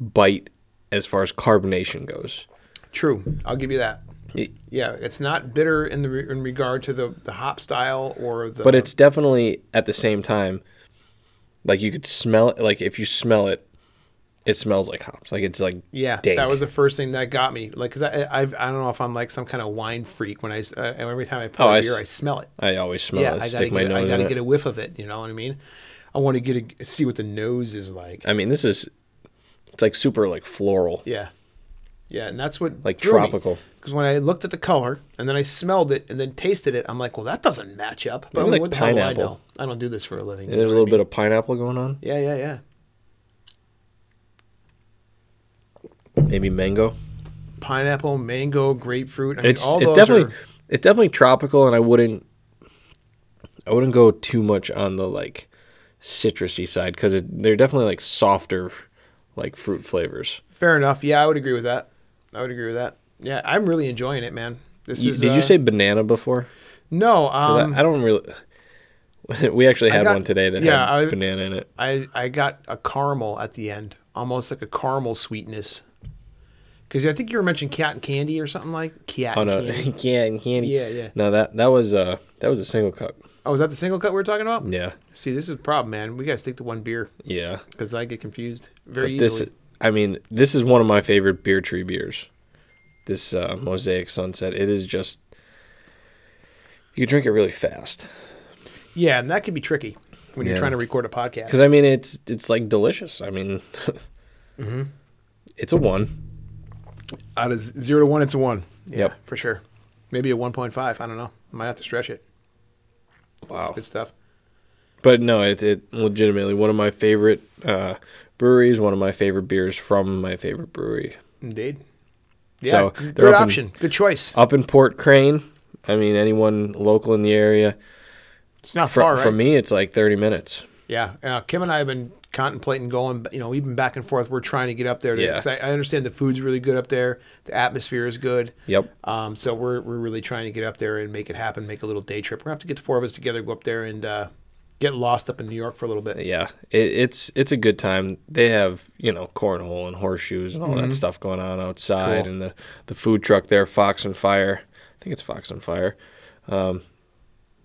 S2: bite as far as carbonation goes.
S1: True, I'll give you that.
S2: It-
S1: Yeah, it's not bitter in the re- in regard to the the hop style or the.
S2: but it's definitely at the same time like you could smell it like if you smell it it smells like hops like it's like
S1: Yeah,
S2: dank.
S1: that was the first thing that got me. Like, cause I, I, I don't know if I'm like some kind of wine freak. When I, uh, every time I pour
S2: Oh,
S1: a
S2: I
S1: beer,
S2: s-
S1: I smell it.
S2: i always smell
S1: yeah,
S2: it
S1: I gotta
S2: stick my
S1: get, I gotta get
S2: it
S1: a whiff of it. You know what I mean? I want to get a, see what the nose is like.
S2: i mean this is it's like super like floral
S1: Yeah, yeah, and that's what
S2: like tropical
S1: Because when I looked at the color and then I smelled it and then tasted it, I'm like, well, that doesn't match up. But
S2: Maybe
S1: I mean,
S2: like
S1: what the hell do I
S2: pineapple.
S1: know? I don't do this for a living.
S2: there's a little bit of pineapple going on
S1: Yeah, yeah, yeah.
S2: maybe mango
S1: Pineapple, mango, grapefruit. I mean,
S2: it's
S1: all
S2: it's definitely
S1: are-
S2: it's definitely tropical and i wouldn't i wouldn't go too much on the like citrusy side because they're definitely like softer like fruit flavors
S1: fair enough. Yeah, I would agree with that. I would agree with that. Yeah, I'm really enjoying it, man. This
S2: You-
S1: is.
S2: did
S1: uh,
S2: you say banana before
S1: No, Um,
S2: I, I don't really. we actually had
S1: got-
S2: one today that
S1: yeah,
S2: had
S1: I-
S2: banana in it.
S1: I I got a caramel at the end, almost like a caramel sweetness. Because I think you were mentioning cat and candy or something like cat
S2: Oh no,
S1: candy.
S2: yeah, and candy.
S1: Yeah, yeah.
S2: No, that that was uh that was a single cut.
S1: Oh, is that the single cut we were talking about?
S2: Yeah,
S1: See, this is a problem, man. We gotta stick to one beer
S2: yeah.
S1: because I get confused very
S2: But this,
S1: easily.
S2: I mean, this is one of my favorite beer tree beers. This uh, Mosaic Sunset. It is just. you drink it really fast.
S1: Yeah, and that can be tricky when you're
S2: Yeah.
S1: trying to record a podcast.
S2: Because I mean, it's it's like delicious. I mean,
S1: Mm-hmm.
S2: it's a one.
S1: Out of z- zero to one, it's a one. Yeah,
S2: Yep.
S1: for sure. Maybe a 1.5. I don't know. Might have to stretch it.
S2: Wow.
S1: Good stuff.
S2: But no, it it legitimately one of my favorite uh, breweries. One of my favorite beers from my favorite brewery.
S1: Indeed. Yeah,
S2: So,
S1: good
S2: up in-
S1: option. Good choice.
S2: Up in Port Crane. I mean, anyone local in the area.
S1: It's not far, right?
S2: From me, it's like thirty minutes.
S1: Yeah, uh, Kim and I have been contemplating going. You know, even back and forth. We're trying to get up there. To,
S2: Yeah.
S1: I, I understand the food's really good up there. The atmosphere is good.
S2: Yep.
S1: Um, so we're we're really trying to get up there and make it happen. Make a little day trip. We're gonna have to get the four of us together, go up there and uh, get lost up in New York for a little bit.
S2: Yeah, it, it's it's a good time. They have you know cornhole and horseshoes and all that stuff going on outside,
S1: Mm-hmm. Cool.
S2: and the the food truck there, Fox and Fire. I think it's Fox and Fire. Um,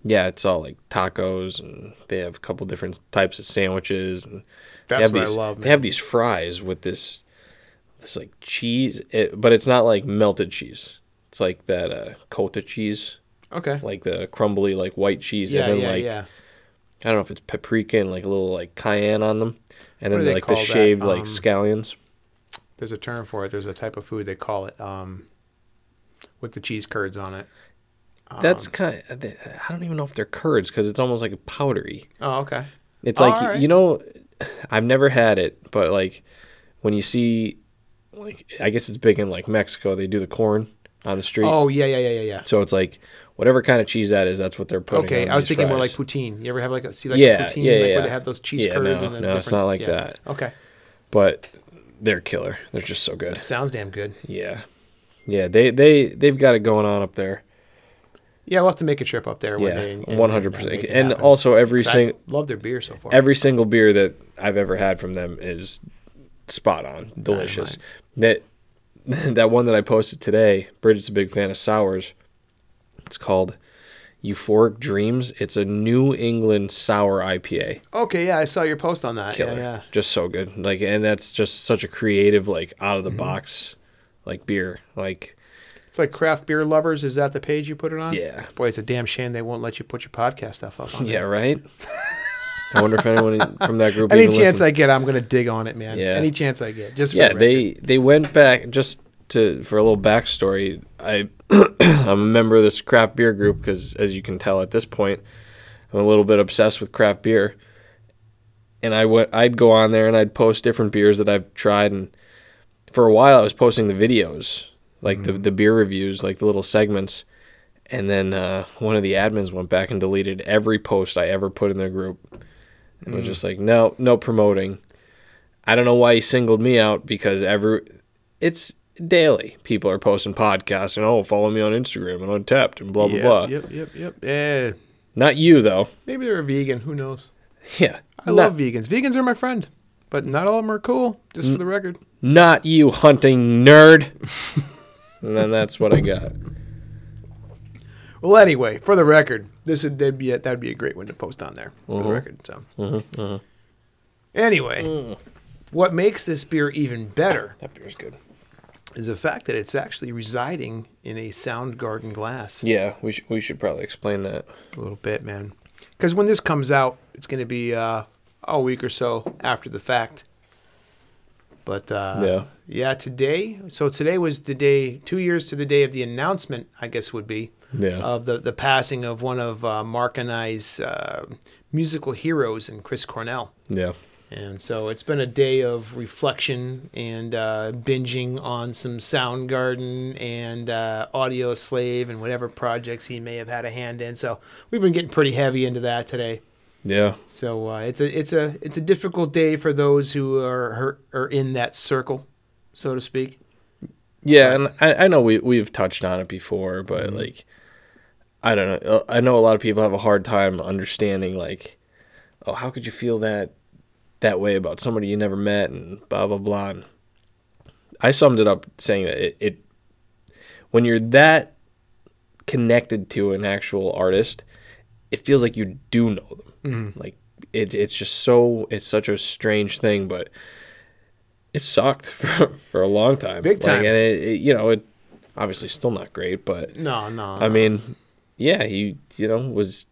S2: yeah, it's all like tacos, and they have a couple different types of sandwiches, and
S1: That's
S2: they have
S1: what I
S2: these,
S1: love,
S2: They have these fries with this this like cheese, it, but it's not like melted cheese. It's like that uh, cotija cheese,
S1: Okay.
S2: like the crumbly like white cheese,
S1: yeah,
S2: and then
S1: yeah,
S2: like
S1: yeah.
S2: I don't know if it's paprika and like a little like cayenne on them, and
S1: What
S2: then like the shaved like
S1: Um,
S2: scallions.
S1: There's a term for it. There's a type of food they call it. Um, with the cheese curds on it.
S2: That's kind. Of, I don't even know if they're curds because it's almost like a powdery.
S1: Oh, okay.
S2: It's like
S1: alright.
S2: you know, I've never had it, but like when you see, like I guess it's big in like Mexico. They do the corn on the street.
S1: Oh, yeah, yeah, yeah, yeah, yeah.
S2: So it's like whatever kind of cheese that is, that's what they're putting.
S1: Okay, I was thinking more like
S2: fries.
S1: poutine. You ever have like a see like
S2: Yeah,
S1: a poutine,
S2: yeah,
S1: like
S2: yeah.
S1: where they have those cheese
S2: Yeah,
S1: curds
S2: no,
S1: and then
S2: no, it's not like
S1: yeah.
S2: that.
S1: Okay,
S2: but they're killer. They're just so good.
S1: sounds damn good.
S2: Yeah, yeah. They they they've got it going on up there.
S1: Yeah, we'll have to make a trip up there. one
S2: Yeah, one hundred percent. And also every single
S1: love their beer so far.
S2: every single beer that I've ever had from them is spot on, delicious. That that one that I posted today, Bridget's a big fan of sours. It's called Euphoric Dreams. It's a New England sour IPA.
S1: okay, yeah, I saw your post on that.
S2: Killer.
S1: Yeah, yeah.
S2: Just so good. Like and that's just such a creative, like out
S1: Mm-hmm.
S2: of the box like beer. Like
S1: It's like craft beer lovers. Is that the page you put it on?
S2: Yeah.
S1: Boy, it's a damn shame they won't let you put your podcast stuff up on.
S2: yeah, right? I wonder if anyone from that group
S1: Any chance. I get, I'm gonna dig on it, man.
S2: Yeah.
S1: Any chance I get, just for
S2: yeah
S1: the
S2: they they went back just to for a little backstory i i'm a member of this craft beer group because as you can tell at this point i'm a little bit obsessed with craft beer and i went i'd go on there and i'd post different beers that i've tried and for a while i was posting the videos like the, the beer reviews like the little segments and then uh, one of the admins went back and deleted every post i ever put in their group and was just like no no promoting I don't know why he singled me out because every it's daily people are posting podcasts and oh follow me on Instagram and Untappd and blah blah
S1: Yep,
S2: blah.
S1: Yep, yep, yep. Yeah,
S2: Not you though.
S1: maybe they're a vegan. Who knows?
S2: Yeah,
S1: I
S2: not,
S1: love vegans. Vegans are my friend, but not all of them are cool. Just
S2: Mm.
S1: for the record.
S2: not you hunting nerd. and then that's what I got.
S1: Well, anyway, for the record, this would that'd be a, that'd be a great one to post on there for
S2: Mm-hmm.
S1: the record. So, anyway,
S2: Mm.
S1: what makes this beer even better
S2: That beer's good.
S1: is the fact that it's actually residing in a Soundgarden glass.
S2: Yeah, we sh- we should probably explain that.
S1: A little bit, man. Because when this comes out, it's going to be uh, a week or so after the fact. But uh,
S2: Yeah.
S1: yeah, today. So today was the day, two years to the day of the announcement, I guess would be,
S2: Yeah.
S1: of the, the passing of one of uh, Mark and I's uh, musical heroes, and Chris Cornell.
S2: Yeah.
S1: And so it's been a day of reflection and uh, binging on some Soundgarden and uh, Audioslave and whatever projects he may have had a hand in. So we've been getting pretty heavy into that today.
S2: Yeah.
S1: So uh, it's a it's a it's a difficult day for those who are are in that circle, so to speak.
S2: Yeah, and I, I know we we've touched on it before, but
S1: Mm-hmm.
S2: like I don't know. Uh, I know a lot of people have a hard time understanding like, oh, how could you feel that that way about somebody you never met and blah blah blah. And I summed it up saying that it, it when you're that connected to an actual artist, it feels like you do know them.
S1: Mm-hmm.
S2: Like it, it's just so it's such a strange thing, but it sucked for, for a long time.
S1: Big time.
S2: Like, and it, it, you know, it obviously still not great, but
S1: No, no.
S2: I mean, yeah, he you know was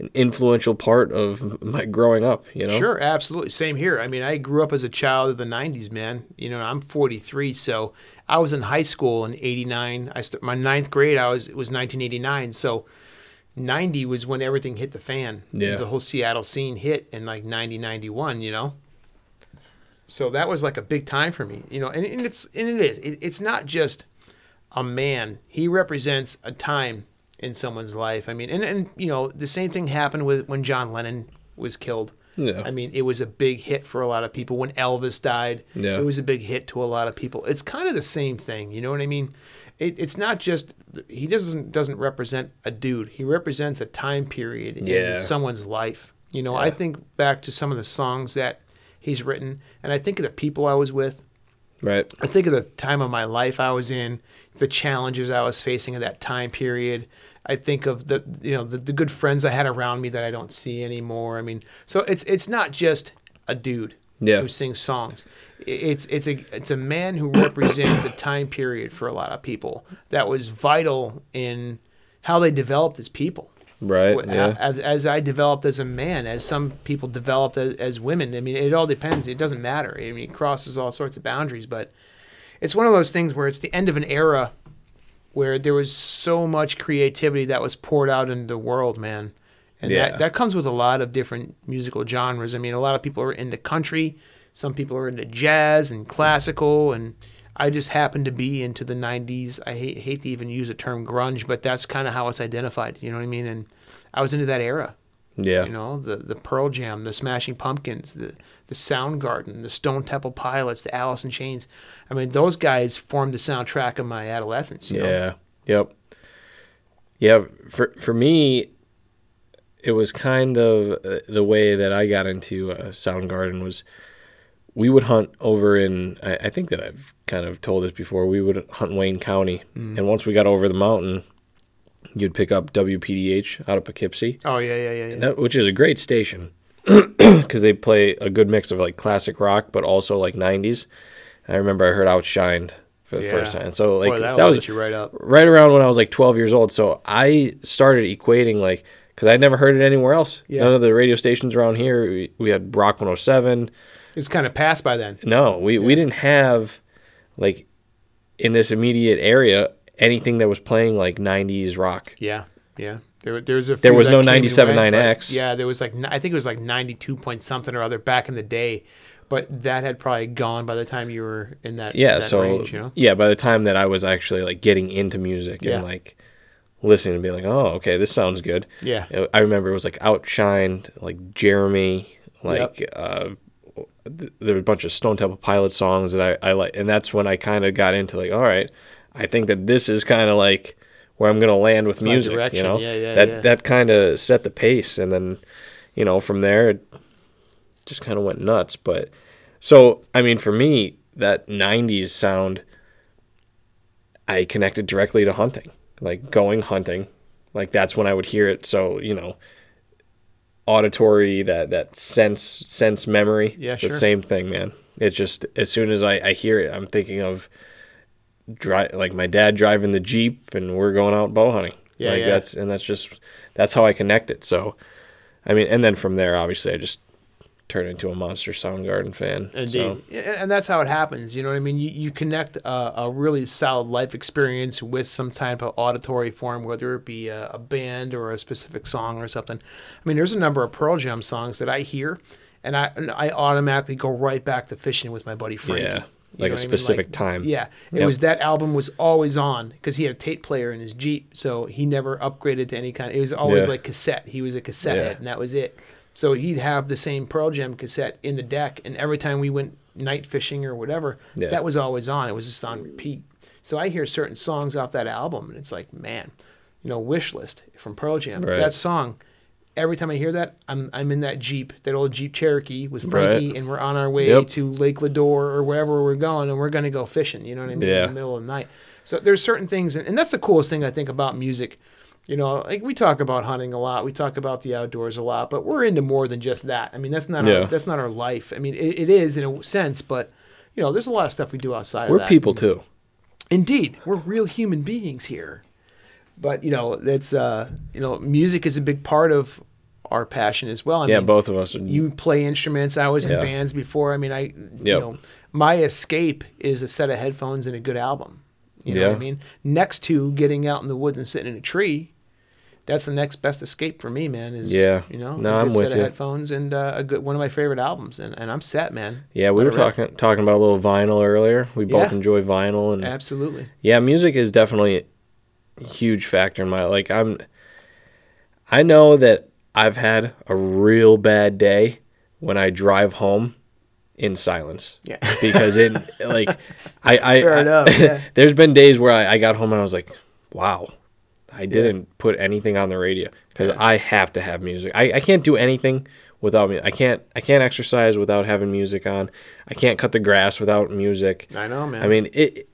S2: an influential part of my growing up. You know,
S1: Sure, absolutely. Same here. I mean, I grew up as a child of the '90s, man. You know, I'm 43, so I was in high school in '89. I st- my ninth grade. I was it was 1989. So 90 was when everything hit the fan.
S2: Yeah.
S1: the whole Seattle scene hit in like 90, 91. You know. So that was like a big time for me, you know, and, and it's and it is. It, it's not just a man. He represents a time in someone's life. I mean, and and you know, the same thing happened with when John Lennon was killed.
S2: Yeah.
S1: I mean, it was a big hit for a lot of people. When Elvis died,
S2: Yeah.
S1: it was a big hit to a lot of people. It's kind of the same thing. You know what I mean? It, it's not just he doesn't doesn't represent a dude. He represents a time period
S2: Yeah.
S1: in someone's life. You know, I think back to some of the songs that he's written, and I think of the people I was with.
S2: right?
S1: I think of the time of my life I was in, the challenges I was facing at that time period. I think of the you know the, the good friends I had around me that I don't see anymore. I mean, so it's it's not just a dude
S2: Yeah.
S1: who sings songs. It's it's a it's a man who represents a time period for a lot of people that was vital in how they developed as people.
S2: Right. Yeah.
S1: As, as I developed as a man, as some people developed as, as women. I mean, it all depends. It doesn't matter. I mean, it crosses all sorts of boundaries, but it's one of those things where it's the end of an era where there was so much creativity that was poured out into the world, man. And
S2: Yeah.
S1: that, that comes with a lot of different musical genres. I mean, a lot of people are into country, some people are into jazz and classical, and I just happen to be into the 90s. I hate, hate to even use the term grunge, but that's kind of how it's identified. You know what I mean? And I was into that era.
S2: yeah.
S1: You know, the the Pearl Jam, the Smashing Pumpkins, the the Soundgarden, the Stone Temple Pilots, the Alice in Chains. I mean, those guys formed the soundtrack of my adolescence. You know?
S2: Yeah. Yep. Yeah. For for me, it was kind of uh, the way that I got into uh, Soundgarden was we would hunt over in I, I think that I've kind of told this before. We would hunt Wayne County, mm. and once we got over the mountain, you'd pick up WPDH out of Poughkeepsie,
S1: Oh yeah, yeah, yeah. yeah.
S2: that, which is a great station because they play a good mix of like classic rock, but also like '90s. I remember I heard Outshined for the
S1: Yeah.
S2: first time, so like
S1: Boy, that'll
S2: that was
S1: you right up.
S2: right around when I was like 12 years old. So I started equating like because I'd never heard it anywhere else.
S1: Yeah.
S2: None of the radio stations around here. We, we had Rock 107.
S1: It's kind of past by then.
S2: No, we, we didn't have like in this immediate area anything that was playing like 90s rock.
S1: Yeah, yeah. There, there was a.
S2: There was no
S1: came and
S2: 97
S1: went, but
S2: 9X.
S1: Yeah, there was like I think it was like ninety-two point something or other back in the day, but that had probably gone by the time you were in that.
S2: Yeah,
S1: that
S2: so
S1: range, you know.
S2: yeah, by the time that I was actually like getting into music
S1: Yeah.
S2: and like listening and being like, oh, okay, this sounds good.
S1: Yeah.
S2: I remember it was like Outshined, like Jeremy, like uh, th- there were a bunch of Stone Temple Pilot songs that I, I like, and that's when I kind of got into like, all right, I think that this is kind of like where I'm gonna land with music. You know,
S1: Yeah, yeah,
S2: that
S1: yeah.
S2: that kind of set the pace, and then you know from there it just kind of went nuts. But so I mean, for me, that '90s sound, I connected directly to hunting, like going hunting, like that's when I would hear it. So you know, auditory, that that sense sense memory.
S1: Yeah, sure.
S2: the same thing, man. It's just as soon as I, I hear it, I'm thinking of dri like my dad driving the jeep, and we're going out bow hunting.
S1: Yeah,
S2: like
S1: yeah.
S2: that's and that's just that's how I connect it. So, I mean, and then from there, obviously, I just turned into a monster Soundgarden fan.
S1: Indeed,
S2: So,
S1: and that's how it happens. You know what I mean? You, you connect a, a really solid life experience with some type of auditory form, whether it be a, a band or a specific song or something. I mean, there's a number of Pearl Jam songs that I hear, and I and I automatically go right back to fishing with my buddy Frankie.
S2: Yeah,
S1: You
S2: like a
S1: what I mean?
S2: specific time.
S1: Yeah, it
S2: Yep.
S1: was that album was always on because he had a tape player in his Jeep, so he never upgraded to any kind. It was always
S2: Yeah.
S1: like cassette. He was a cassette
S2: Yeah.
S1: head, and that was it. So he'd have the same Pearl Jam cassette in the deck, and every time we went night fishing or whatever,
S2: Yeah.
S1: that was always on. It was just on repeat. So I hear certain songs off that album, and it's like, man, you know, Wishlist from Pearl Jam.
S2: Right.
S1: That song, every time I hear that, I'm I'm in that Jeep, that old Jeep Cherokee with Frankie,
S2: Right.
S1: and we're on our way
S2: Yep.
S1: to Lake Lador or wherever we're going, and we're gonna go fishing. You know what I mean?
S2: Yeah.
S1: In the middle of the night. So there's certain things, and that's the coolest thing I think about music. You know, like we talk about hunting a lot, we talk about the outdoors a lot, but we're into more than just that. I mean, that's not
S2: Yeah.
S1: our, that's not our life. I mean, it, it is in a sense, but you know, there's a lot of stuff we do outside.
S2: we're
S1: of that.
S2: people too.
S1: Indeed, we're real human beings here. but you know, it's uh, you know, music is a big part of our passion as well. I
S2: yeah,
S1: mean,
S2: both of us. Are,
S1: you play instruments. I was in
S2: Yeah.
S1: bands before. I mean, I you know, my escape is a set of headphones and a good album. You know what I mean? Next to getting out in the woods and sitting in a tree, that's the next best escape for me, man. Is
S2: Yeah.
S1: you know,
S2: No,
S1: a
S2: I'm with
S1: set of
S2: you.
S1: headphones and uh, a good one of my favorite albums, and, and I'm set, man.
S2: yeah, we
S1: Let
S2: were
S1: it rip.
S2: talking talking about a little vinyl earlier. We both
S1: Yeah.
S2: enjoy vinyl, and
S1: Absolutely.
S2: yeah, music is definitely a huge factor in my like. I'm. I know that I've had a real bad day when I drive home in silence.
S1: Yeah.
S2: because it like I I, I-
S1: yeah.
S2: there's been days where I, I got home and I was like, wow, I didn't put anything on the radio because I have to have music. I, I can't do anything without me. I can't I can't exercise without having music on. I can't cut the grass without music.
S1: I know, man.
S2: I mean it.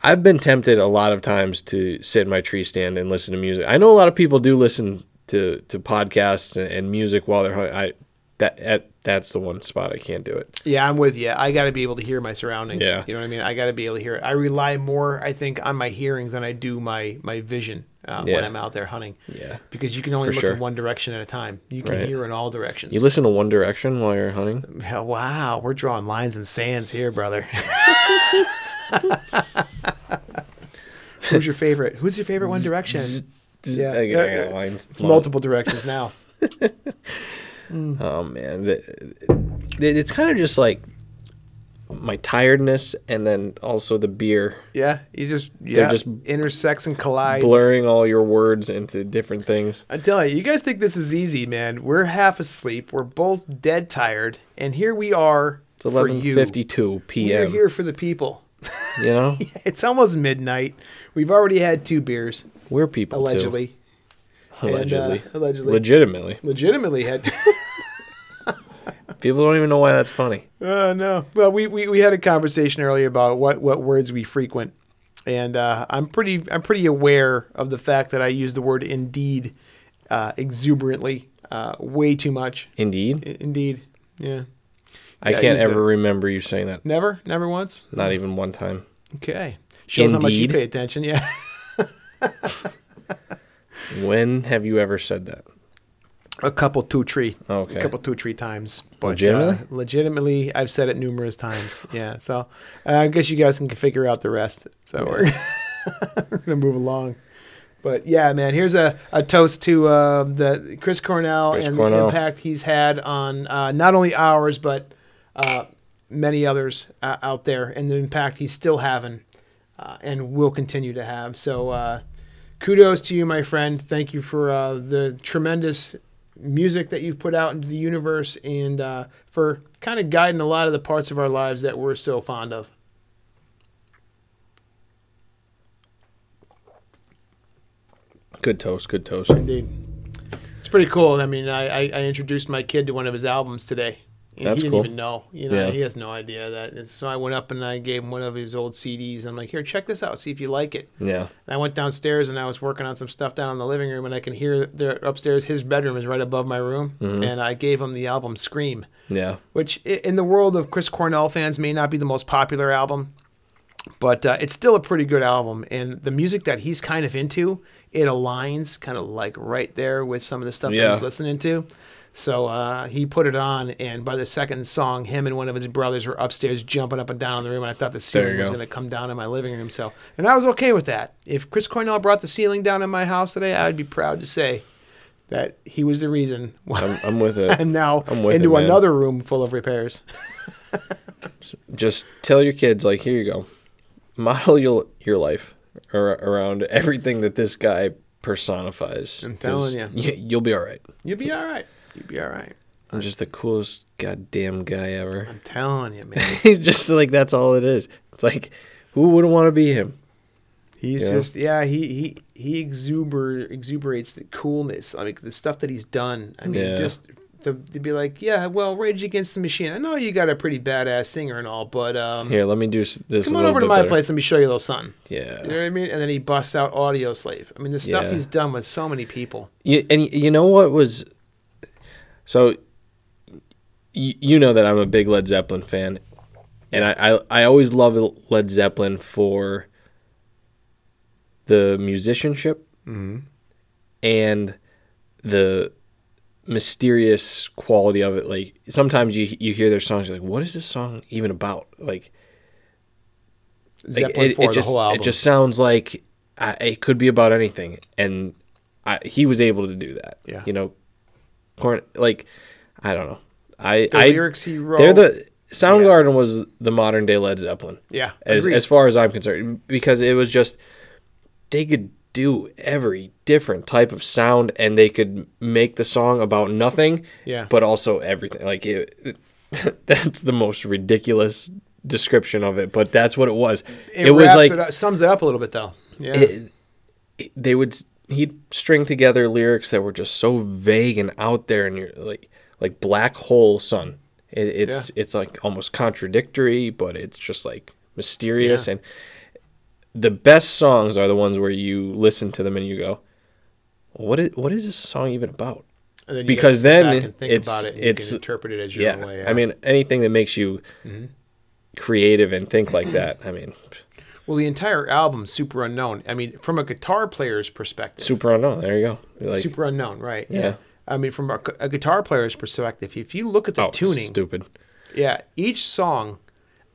S2: I've been tempted a lot of times to sit in my tree stand and listen to music. I know a lot of people do listen to, to podcasts and, music while they're hunting. I that, that that's the one spot I can't do it.
S1: Yeah, I'm with you. I got to be able to hear my surroundings.
S2: Yeah.
S1: You know what I mean? I got to be able to hear it. I rely more, I think, on my hearing than I do my my vision uh, when I'm out there hunting.
S2: Yeah.
S1: Because you can only
S2: For
S1: look
S2: sure.
S1: in one direction at a time. You can
S2: Right.
S1: hear in all directions.
S2: You listen to One Direction while you're hunting?
S1: Hell, wow, we're drawing lines and sands here, brother. Who's your favorite? Who's your favorite One Direction? Yeah.
S2: I got, I got lines.
S1: It's multiple directions now. Mm.
S2: Oh man, it's kind of just like my tiredness, and then also the beer
S1: Yeah, you just yeah
S2: just
S1: intersects and collides.
S2: blurring all your words into different things.
S1: I tell you, you guys think this is easy, man. We're half asleep. We're both dead tired, and here we are
S2: It's eleven
S1: you.
S2: fifty-two
S1: We're here for the people.
S2: You know,
S1: It's almost midnight. We've already had two beers,
S2: we're people too.
S1: Allegedly. And, uh, allegedly.
S2: legitimately.
S1: Legitimately had.
S2: People don't even know why that's funny.
S1: Uh, no. Well, we, we, we had a conversation earlier about what, what words we frequent, and uh, I'm pretty I'm pretty aware of the fact that I use the word indeed uh, exuberantly, uh, way too much.
S2: Indeed,
S1: I- Indeed, yeah.
S2: I
S1: Yeah,
S2: can't
S1: use
S2: ever
S1: it.
S2: remember you saying that.
S1: Never, never once.
S2: Not even one time.
S1: Okay, shows how much you pay attention. Yeah.
S2: When have you ever said that?
S1: A couple two tree.
S2: Okay.
S1: A couple two tree times. But,
S2: Legitimately?
S1: Uh, legitimately, I've said it numerous times. Yeah. So uh, I guess you guys can figure out the rest. So we're, we're gonna move along. But yeah, man, here's a, a toast to uh, the Chris Cornell
S2: Chris
S1: and
S2: Cornell.
S1: the impact he's had on uh, not only ours but uh, many others uh, out there, and the impact he's still having uh, and will continue to have. So uh, kudos to you, my friend. Thank you for uh, the tremendous music that you've put out into the universe and uh, for kind of guiding a lot of the parts of our lives that we're so fond of.
S2: Good toast. Good toast.
S1: Indeed. It's pretty cool. I mean, I, I, I introduced my kid to one of his albums today.
S2: That's
S1: he didn't
S2: cool.
S1: even know. You know,
S2: Yeah.
S1: he has no idea that. And so I went up and I gave him one of his old CDs. I'm like, here, check this out. See if you like it.
S2: Yeah.
S1: And I went downstairs and I was working on some stuff down in the living room, and I can hear there upstairs. His bedroom is right above my room,
S2: Mm-hmm.
S1: and I gave him the album "Scream,"
S2: Yeah.
S1: which in the world of Chris Cornell fans may not be the most popular album, but uh, it's still a pretty good album. And the music that he's kind of into, it aligns kind of like right there with some of the stuff that he's listening to. So uh, he put it on, and by the second song, him and one of his brothers were upstairs jumping up and down in the room, and I thought the ceiling was
S2: go.
S1: going to come down in my living room. So, and I was okay with that. If Chris Cornell brought the ceiling down in my house today, I would be proud to say that he was the reason why
S2: I'm, I'm with it.
S1: I'm now
S2: I'm with
S1: into
S2: it,
S1: another room full of repairs.
S2: just tell your kids like here you go model your your life around everything that this guy personifies
S1: I'm telling
S2: y- you'll be all right
S1: You'll be all right. You'll be all right.
S2: i'm just the coolest goddamn guy ever
S1: I'm telling you, man.
S2: he's just like that's all it is it's like who wouldn't want to be him
S1: He's
S2: Yeah.
S1: just yeah. He he he exuber exuberates the coolness. I mean, the stuff that he's done. I mean,
S2: Yeah.
S1: just to, to be like, yeah, well, Rage Against the Machine. I know you got a pretty badass singer and all, but um,
S2: here let me do this
S1: come on over to my
S2: better.
S1: place. Let me show you a little something.
S2: yeah
S1: You know what I mean? And then he busts out Audioslave. I mean, the stuff
S2: Yeah.
S1: he's done with so many people.
S2: You, and you know what was so y- you know that I'm a big Led Zeppelin fan, and I, I I always love Led Zeppelin for the musicianship and the mysterious quality of it. Like sometimes you you hear their songs, you're like, what is this song even about? Like, like,
S1: Zeppelin
S2: it,
S1: for
S2: it
S1: the
S2: just
S1: whole album.
S2: it just sounds like uh, it could be about anything, and I, he was able to do that.
S1: Yeah.
S2: you know, corn like I don't know. I
S1: the
S2: I
S1: lyrics he wrote.
S2: they're the Soundgarden was the modern day Led Zeppelin
S1: yeah.
S2: as
S1: agreed.
S2: as far as I'm concerned, because it was just they could do every different type of sound, and they could make the song about nothing,
S1: Yeah.
S2: but also everything. Like it, that's the most ridiculous description of it, but that's what it was.
S1: it,
S2: It, was like
S1: it sums it up a little bit though. Yeah.
S2: it, they would he'd string together lyrics that were just so vague and out there, and you're like like black hole sun. It, it's it's like almost contradictory, but it's just like mysterious
S1: Yeah.
S2: and the best songs are the ones where you listen to them and you go, "What is what is this song even about?"
S1: And then
S2: because then
S1: back and think
S2: it's-
S1: about it and
S2: it's-
S1: can interpret it as your
S2: Yeah.
S1: own way.
S2: I mean, anything that makes you
S1: Mm-hmm.
S2: creative and think like that. I mean,
S1: well, the entire album's Superunknown. I mean, from a guitar player's perspective,
S2: Superunknown. There you go. Like,
S1: super unknown, right?
S2: Yeah.
S1: I mean, from a, a guitar player's perspective, if you look at the
S2: oh,
S1: tuning,
S2: stupid.
S1: yeah, each song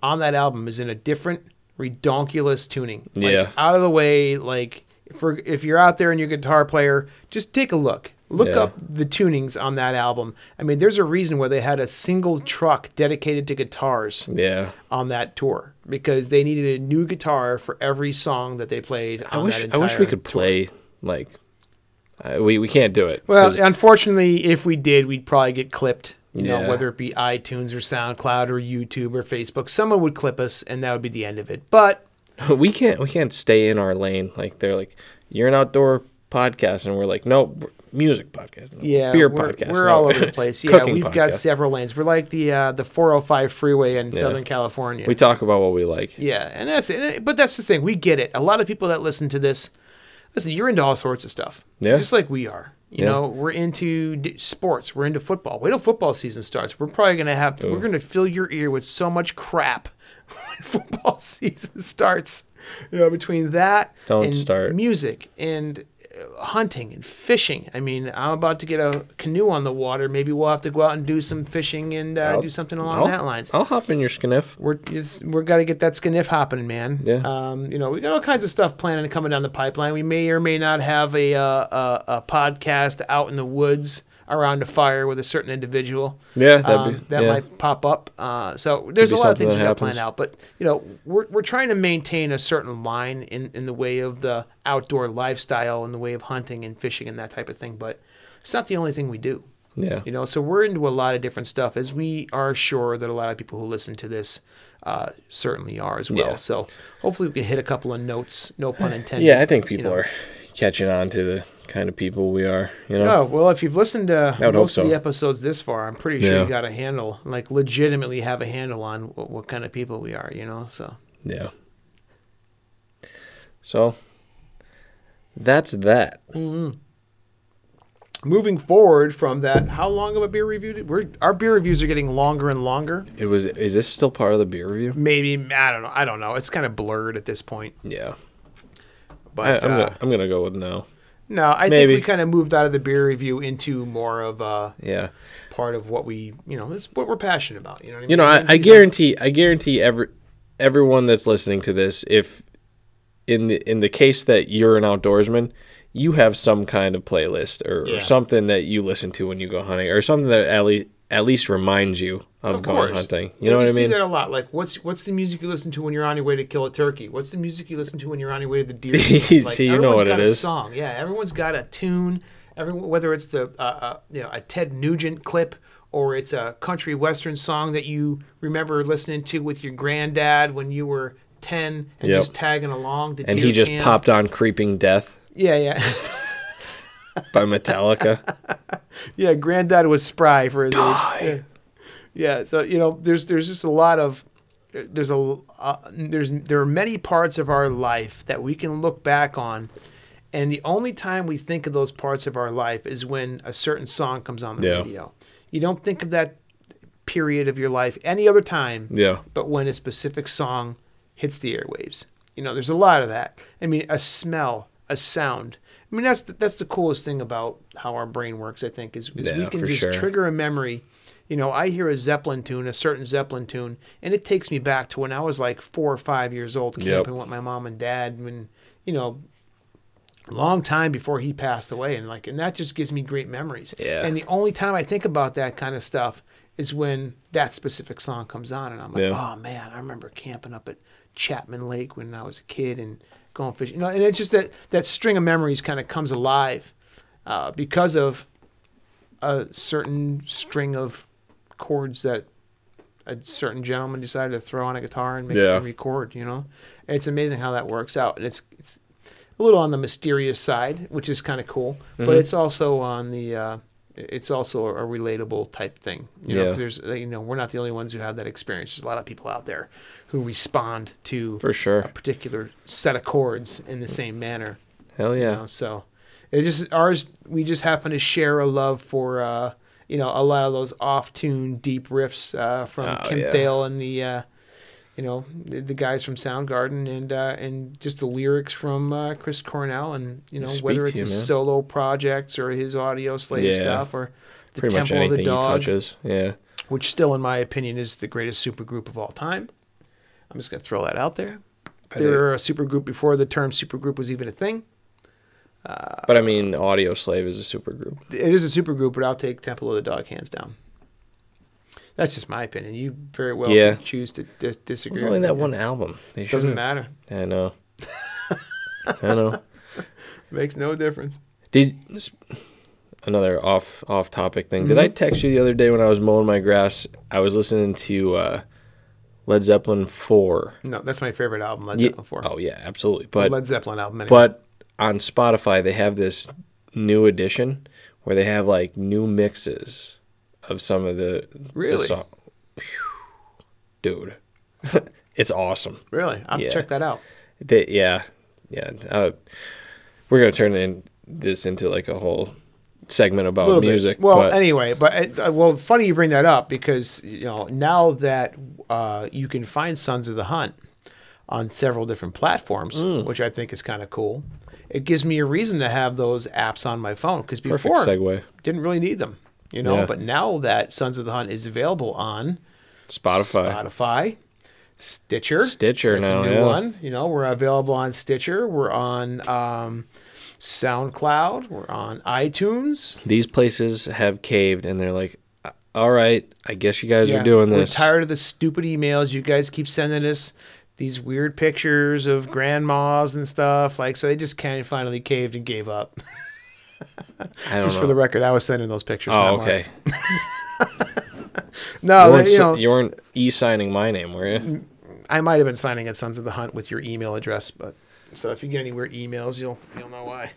S1: on that album is in a different redonkulous tuning. Like,
S2: Yeah.
S1: out of the way. Like, for if you're out there and you're a guitar player, just take a look. Look
S2: Yeah.
S1: up the tunings on that album. I mean, there's a reason why they had a single truck dedicated to guitars
S2: Yeah.
S1: on that tour because they needed a new guitar for every song that they played.
S2: I wish
S1: that
S2: I wish we could
S1: tour.
S2: play like uh, we we can't do it.
S1: Well, unfortunately, if we did, we'd probably get clipped. You know, whether it be iTunes or SoundCloud or YouTube or Facebook, someone would clip us, and that would be the end of it. But
S2: we can't we can't stay in our lane. Like they're like you're an outdoor podcast, and we're like no music podcast, no,
S1: yeah,
S2: beer
S1: we're,
S2: podcast.
S1: We're
S2: no,
S1: all over the place. Yeah, we've got several lanes. We're like the uh, the 405 freeway in Southern California.
S2: We talk about what we like.
S1: Yeah, and that's it. But that's the thing. We get it. A lot of people that listen to this, listen, you're into all sorts of stuff.
S2: Yeah.
S1: Just like we are. You
S2: Yeah.
S1: know, we're into d- sports. We're into football. Wait till football season starts. We're probably going to have, we're going to fill your ear with so much crap when football season starts. You know, between that
S2: Don't
S1: and
S2: start.
S1: music and hunting and fishing. I mean, I'm about to get a canoe on the water. Maybe we'll have to go out and do some fishing and uh, do something along
S2: I'll,
S1: that lines
S2: I'll hop in your skiff.
S1: we're it's, we're got to get that skiff hopping, man.
S2: Yeah.
S1: Um, you know, we got all kinds of stuff planning and coming down the pipeline. We may or may not have a uh, a, a podcast out in the woods around a fire with a certain individual.
S2: Yeah, that'd
S1: Um,
S2: be
S1: that
S2: yeah.
S1: might pop up. Uh, so there's a lot of things we got planned out, but you know, we're we're trying to maintain a certain line in in the way of the outdoor lifestyle, in the way of hunting and fishing and that type of thing. But it's not the only thing we do.
S2: Yeah.
S1: You know, so we're into a lot of different stuff, as we are sure that a lot of people who listen to this uh, certainly are as well.
S2: Yeah.
S1: So hopefully we can hit a couple of notes, no pun intended.
S2: Yeah, I think people
S1: know.
S2: are catching on to the kind of people we are. You know.
S1: Oh, well, if you've listened to most of the episodes this far, I'm pretty sure
S2: Yeah.
S1: you got a handle, like legitimately have a handle on what, what kind of people we are, you know? So,
S2: Yeah. So that's that.
S1: moving forward from that, how long of a beer review? Did, we're, our beer reviews are getting longer and longer.
S2: It was. Is this still part of the beer review?
S1: Maybe, I don't know. I don't know. It's kind of blurred at this point.
S2: Yeah. I,
S1: But
S2: I'm,
S1: uh,
S2: gonna, I'm gonna go with no.
S1: No, I
S2: Maybe.
S1: think we kind of moved out of the beer review into more of a
S2: Yeah.
S1: part of what we, you know, it's what we're passionate about. You know, what I mean?
S2: You know, I, I guarantee. I guarantee every everyone that's listening to this, if in the in the case that you're an outdoorsman, you have some kind of playlist or,
S1: Yeah.
S2: or something that you listen to when you go hunting, or something that at least at least reminds you of,
S1: Of
S2: going hunting. You know what I mean?
S1: see that a lot. Like, what's what's the music you listen to when you're on your way to kill a turkey? What's the music you listen to when you're on your way to the deer? Like,
S2: See, you know what
S1: got
S2: it
S1: a
S2: is.
S1: Song, yeah. Everyone's got a tune. Everyone, whether it's the uh, uh, you know a Ted Nugent clip or it's a country western song that you remember listening to with your granddad when you were ten and
S2: Yep.
S1: just tagging along. To
S2: and he just
S1: camp.
S2: popped on "Creeping Death"
S1: Yeah, yeah.
S2: by Metallica.
S1: Yeah, granddad was spry for his age. Yeah. Yeah, so you know, there's there's just a lot of there's a uh, there's there are many parts of our life that we can look back on, and the only time we think of those parts of our life is when a certain song comes on the
S2: Yeah.
S1: radio. You don't think of that period of your life any other time,
S2: yeah,
S1: but when a specific song hits the airwaves. You know, there's a lot of that. I mean, a smell, a sound. I mean, that's the, that's the coolest thing about how our brain works. I think is, is we can just
S2: sure.
S1: trigger a memory. You know, I hear a Zeppelin tune, a certain Zeppelin tune, and it takes me back to when I was like four or five years old,
S2: Yep.
S1: camping with my mom and dad. When you know, long time before he passed away, and like, and that just gives me great memories.
S2: Yeah.
S1: And the only time I think about that kind of stuff is when that specific song comes on, and I'm like,
S2: Yeah.
S1: oh man, I remember camping up at Chapman Lake when I was a kid and going fishing. You know, and it's just that that string of memories kind of comes alive uh, because of a certain string of chords that a certain gentleman decided to throw on a guitar and make
S2: Yeah.
S1: and record. You know, and it's amazing how that works out, and it's it's a little on the mysterious side, which is kind of cool,
S2: Mm-hmm.
S1: but it's also on the uh, it's also a relatable type thing. You know,
S2: Yeah.
S1: 'cause there's you know we're not the only ones who have that experience. There's a lot of people out there who respond to
S2: For sure.
S1: a particular set of chords in the same manner.
S2: Hell
S1: You
S2: yeah.
S1: know, so it just ours. We just happen to share a love for uh, you know a lot of those off-tune deep riffs uh, from
S2: Oh,
S1: Kim
S2: yeah.
S1: Thayil and the uh, you know the, the guys from Soundgarden and uh, and just the lyrics from uh, Chris Cornell and you know
S2: Speak
S1: whether it's his
S2: man.
S1: solo projects or his Audioslave
S2: Yeah.
S1: stuff or the
S2: Pretty much
S1: Temple of the Dog,
S2: touches. Yeah.
S1: which still in my opinion is the greatest supergroup of all time. I'm just gonna throw that out there.
S2: I
S1: They were a supergroup before the term supergroup was even a thing.
S2: But I mean, Audioslave is a super group.
S1: it is a supergroup, but I'll take Temple of the Dog hands down. That's just my opinion. You very well
S2: Yeah.
S1: choose to di- disagree.
S2: It's only that one album. They
S1: Doesn't
S2: should've-
S1: matter.
S2: I know. I know.
S1: Makes no difference.
S2: Did another off off topic thing? Did I
S1: Mm-hmm.
S2: text you the other day when I was mowing my grass? I was listening to uh, Led Zeppelin four.
S1: No, that's my favorite album. Led Zeppelin four.
S2: Oh yeah, absolutely. But
S1: Led Zeppelin album. Anyway.
S2: but on Spotify they have this new edition where they have like new mixes of some of the the
S1: Really?
S2: song. Phew. Dude, it's awesome.
S1: really, I'll have
S2: Yeah.
S1: to check that out.
S2: They, yeah, yeah. Uh, we're gonna turn in this into like a whole segment about music.
S1: bit. Well,
S2: but
S1: anyway, but uh, well, funny you bring that up because you know now that uh, you can find Sons of the Hunt on several different platforms,
S2: Mm.
S1: which I think is kind of cool. It gives me a reason to have those apps on my phone because
S2: perfect
S1: before
S2: segue.
S1: didn't really need them, you know.
S2: Yeah.
S1: But now that Sons of the Hunt is available on
S2: Spotify.
S1: Spotify, Stitcher,
S2: Stitcher now,
S1: a new
S2: yeah.
S1: one. You know, we're available on Stitcher. We're on um, SoundCloud. We're on iTunes.
S2: These places have caved, and they're like, "All right, I guess you guys are doing this."
S1: We're tired of the stupid emails you guys keep sending us. These weird pictures of grandmas and stuff. Like, so they just kind of finally caved and gave up.
S2: I don't
S1: Just
S2: know.
S1: for the record, I was sending those pictures.
S2: oh, okay.
S1: No,
S2: you, weren't,
S1: you know,
S2: you weren't e-signing my name, were you?
S1: I might have been signing at Sons of the Hunt with your email address, but so if you get any weird emails, you'll you'll know why.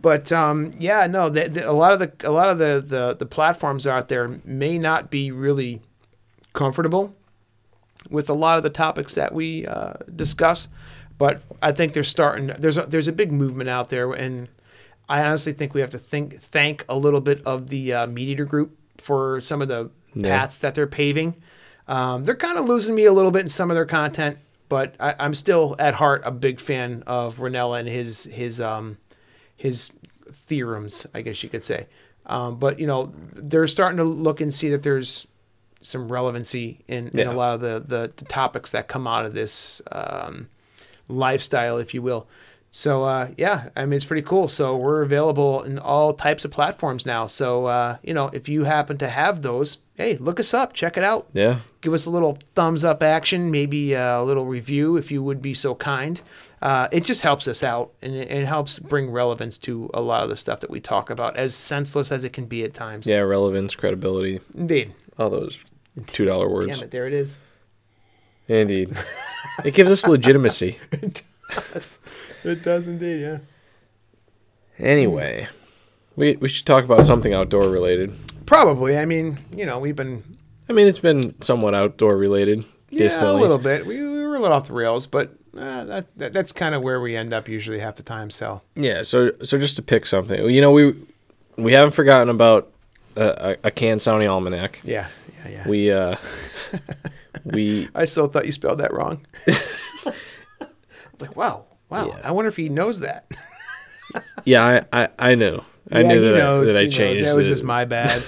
S1: But um, yeah, no, the, the, a lot of the a lot of the, the the platforms out there may not be really comfortable with a lot of the topics that we uh, discuss, but I think they're starting. There's a, there's a big movement out there, and I honestly think we have to think thank a little bit of the uh, MeatEater group for some of the
S2: Yeah.
S1: paths that they're paving. Um, they're kind of losing me a little bit in some of their content, but I, I'm still at heart a big fan of Rinella and his his um, his theorems, I guess you could say. Um, but you know, they're starting to look and see that there's some relevancy in, in
S2: Yeah.
S1: a lot of the, the, the topics that come out of this um, lifestyle, if you will. So uh, yeah, I mean it's pretty cool. So we're available in all types of platforms now. So uh, you know, if you happen to have those, hey, look us up, check it out
S2: Yeah.
S1: give us a little thumbs up action, maybe uh, a little review if you would be so kind. Uh, it just helps us out and it, it helps bring relevance to a lot of the stuff that we talk about, as senseless as it can be at times.
S2: Yeah, relevance, credibility,
S1: Indeed.
S2: all those two dollar words.
S1: Damn it, there it is.
S2: Indeed, it gives us legitimacy.
S1: it does. It does indeed, yeah.
S2: Anyway, we we should talk about something outdoor related.
S1: Probably. I mean, you know, we've been
S2: I mean, it's been somewhat outdoor related.
S1: yeah, a little bit. We, we were a little off the rails, but uh, that, that that's kind of where we end up usually half the time. So
S2: Yeah, so so just to pick something, you know, we we haven't forgotten about a, a, Sand County Almanac.
S1: yeah, yeah, yeah.
S2: We uh we
S1: I still thought you spelled that wrong. Like, wow, wow.
S2: Yeah.
S1: I wonder if he knows that.
S2: Yeah, I I, I knew. I
S1: Yeah,
S2: knew that,
S1: knows,
S2: I, that I
S1: he knows.
S2: changed.
S1: That was
S2: it.
S1: just my bad.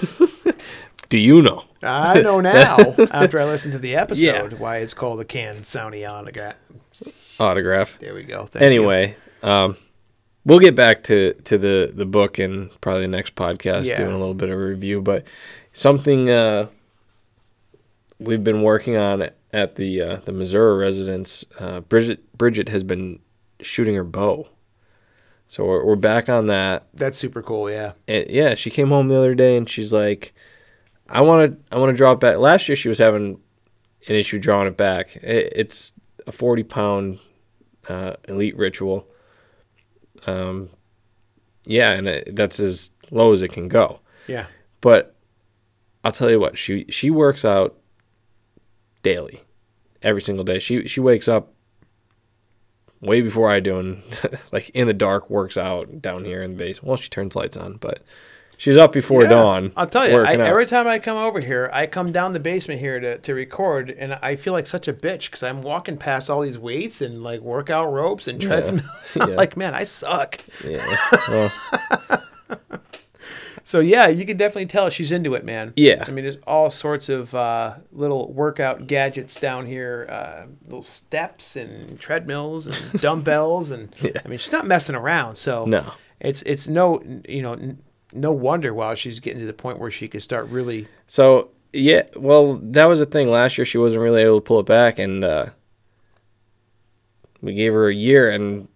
S2: Do you know?
S1: I know now after I listened to the episode why it's called a canned Sony autograph.
S2: Autograph.
S1: There we go. Thank you.
S2: Anyway, um, we'll get back to, to the, the book and probably the next podcast
S1: Yeah.
S2: doing a little bit of a review. But something uh, we've been working on at the uh, the Missouri residence. Uh, Bridget Bridget has been shooting her bow, so we're, we're back on that.
S1: that's super cool. Yeah.
S2: And yeah, she came home the other day and she's like, "I want to, I want to draw it back." Last year she was having an issue drawing it back. It, it's a forty pound uh, Elite Ritual. Um, yeah, and it, that's as low as it can go.
S1: Yeah.
S2: But I'll tell you what, she she works out daily, every single day. She she wakes up way before I do, and like in the dark, works out down here in the base. Well, she turns lights on, but she's up before
S1: Yeah.
S2: dawn.
S1: I'll tell you, I, every time I come over here, I come down the basement here to, to record, and I feel like such a bitch because I'm walking past all these weights and like workout ropes and treadmills. I'm
S2: Yeah.
S1: like, man, I suck.
S2: yeah. Well,
S1: So yeah, you can definitely tell she's into it, man.
S2: Yeah.
S1: I mean, there's all sorts of uh, little workout gadgets down here, uh, little steps and treadmills and dumbbells, and I mean, she's not messing around. So
S2: No.
S1: it's it's no you know no wonder why she's getting to the point where she could start really
S2: So yeah, well, that was the thing. Last year she wasn't really able to pull it back, and uh, we gave her a year, and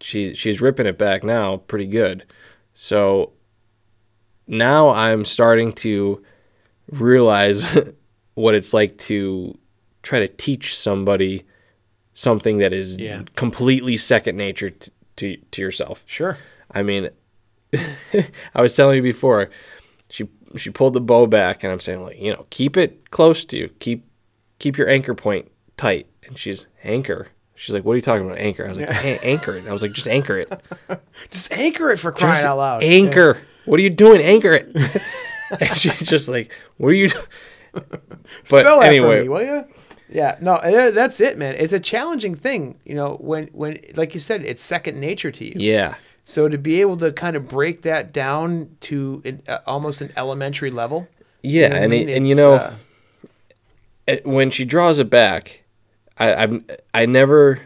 S2: she she's ripping it back now, pretty good. So now I'm starting to realize what it's like to try to teach somebody something that is
S1: Yeah.
S2: completely second nature t- to to yourself.
S1: sure.
S2: I mean, I was telling you before, she she pulled the bow back, and I'm saying like, you know, keep it close to you, keep keep your anchor point tight. And she's anchor. She's like, what are you talking about, anchor? I was like, "An- anchor it. I was like, just anchor it.
S1: Just anchor it for crying
S2: Just
S1: out loud.
S2: Anchor. What are you doing? Anchor it. and she's just like, what are you? do-" But
S1: Spell that
S2: anyway,
S1: for me, will you? Yeah, no, that's it, man. It's a challenging thing, you know. When when like you said, it's second nature to you.
S2: yeah,
S1: So to be able to kind of break that down to an, uh, almost an elementary level.
S2: yeah,
S1: you know what I
S2: and
S1: mean?
S2: it, and you know.
S1: uh,
S2: it- when she draws it back, I I've, I never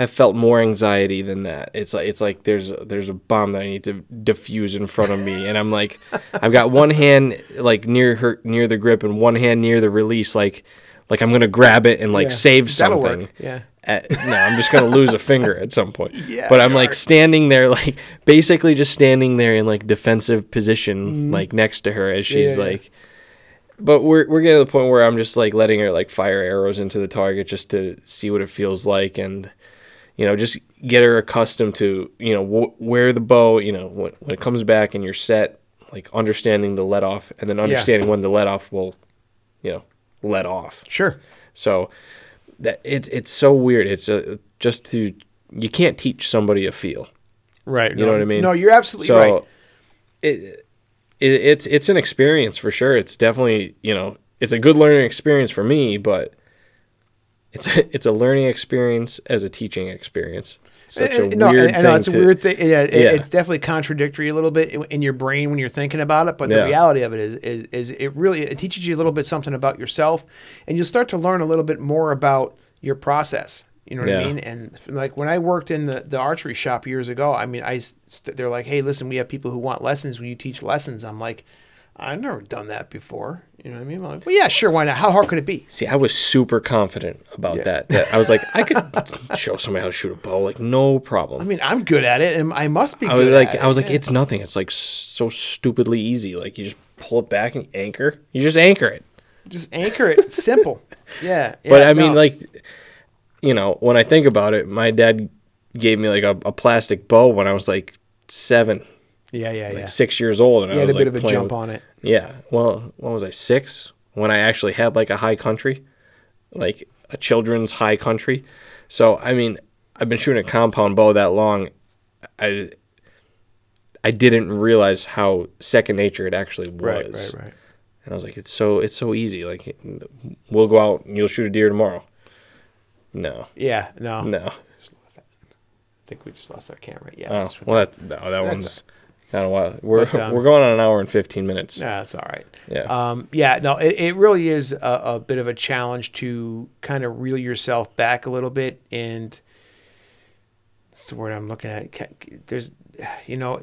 S2: have felt more anxiety than that. It's like it's like there's there's a bomb that I need to diffuse in front of me, and I'm like, I've got one hand like near her near the grip and one hand near the release, like like I'm gonna grab it and like
S1: yeah,
S2: save something.
S1: Yeah.
S2: Uh, no, I'm just gonna lose a finger at some point.
S1: Yeah,
S2: but I'm like
S1: are.
S2: standing there, like basically just standing there in like defensive position, like next to her as she's
S1: yeah.
S2: like. But we're we're getting to the point where I'm just like letting her like fire arrows into the target just to see what it feels like, and you know just get her accustomed to you know wh- where the bow, you know when when it comes back and you're set, like understanding the let off, and then understanding when the let off will, you know, let off.
S1: Sure.
S2: So that it's it's so weird. It's a, just to you can't teach somebody a feel.
S1: Right.
S2: You know what I mean?
S1: No, you're absolutely
S2: So
S1: right.
S2: it, it it's it's an experience for sure. It's definitely you know it's a good learning experience for me, but it's a, it's a learning experience as a teaching experience. Such a
S1: Uh, no,
S2: weird
S1: I, know it's a
S2: to-
S1: weird thing. Yeah, it-
S2: Yeah.
S1: it's definitely contradictory a little bit in- your brain when you're thinking about it. But the
S2: Yeah.
S1: reality of it is, is, is it really it teaches you a little bit something about yourself, and you'll start to learn a little bit more about your process. You know what I mean? And like when I worked in the, the archery shop years ago, I mean, I st- they're like, hey, listen, we have people who want lessons. Will you teach lessons? I'm like, I've never done that before. You know what I mean? I'm like, well, yeah, sure, why not? How hard could it be?
S2: See, I was super confident about
S1: Yeah.
S2: that. That I was like, I could show somebody how to shoot a bow, like no problem.
S1: I mean, I'm good at it, and I must be.
S2: I was
S1: good
S2: like,
S1: at.
S2: I was like, it's nothing. It's like so stupidly easy. Like you just pull it back and anchor. You just anchor it.
S1: just anchor it. It's simple. Yeah.
S2: But
S1: yeah,
S2: I mean, like, you know, when I think about it, my dad gave me like a, a plastic bow when I was like seven,
S1: yeah, yeah, yeah.
S2: six years old, and
S1: You
S2: I
S1: had
S2: was
S1: a bit
S2: like
S1: of a jump
S2: with-
S1: on it.
S2: Yeah. Well, when was I six when I actually had like a high country, like a children's high country. So I mean, I've been shooting a compound bow that long. I I didn't realize how second nature it actually was.
S1: Right, right, right.
S2: And I was like, it's so it's so easy. Like, we'll go out and you'll shoot a deer tomorrow. No,
S1: Yeah, no.
S2: no.
S1: I think we just lost our camera. Yeah.
S2: Oh, well, that, no, that
S1: That's-
S2: one's kind of wild. We're
S1: But, um,
S2: we're going on an hour and fifteen minutes.
S1: Yeah, that's all right.
S2: Yeah.
S1: Um, yeah, no, it, it really is a, a bit of a challenge to kind of reel yourself back a little bit. And that's the word I'm looking at. There's, you know,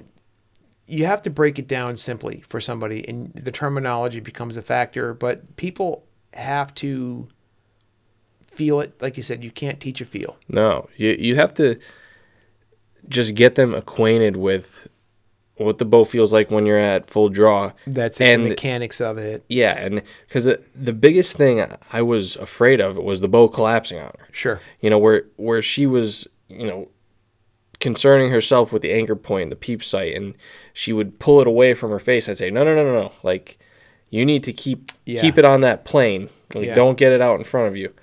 S1: you have to break it down simply for somebody, and the terminology becomes a factor. But people have to feel it. Like you said, you can't teach a feel.
S2: No, you you have to just get them acquainted with what the bow feels like when you're at full draw.
S1: That's it,
S2: and
S1: the mechanics of it.
S2: yeah, and because the, the biggest thing I was afraid of was the bow collapsing on her.
S1: Sure.
S2: You know where where she was, you know, concerning herself with the anchor point, the peep sight, and she would pull it away from her face. I'd say, no, no, no, no, no. Like you need to keep
S1: Yeah.
S2: keep it on that plane. Like
S1: Yeah.
S2: don't get it out in front of you.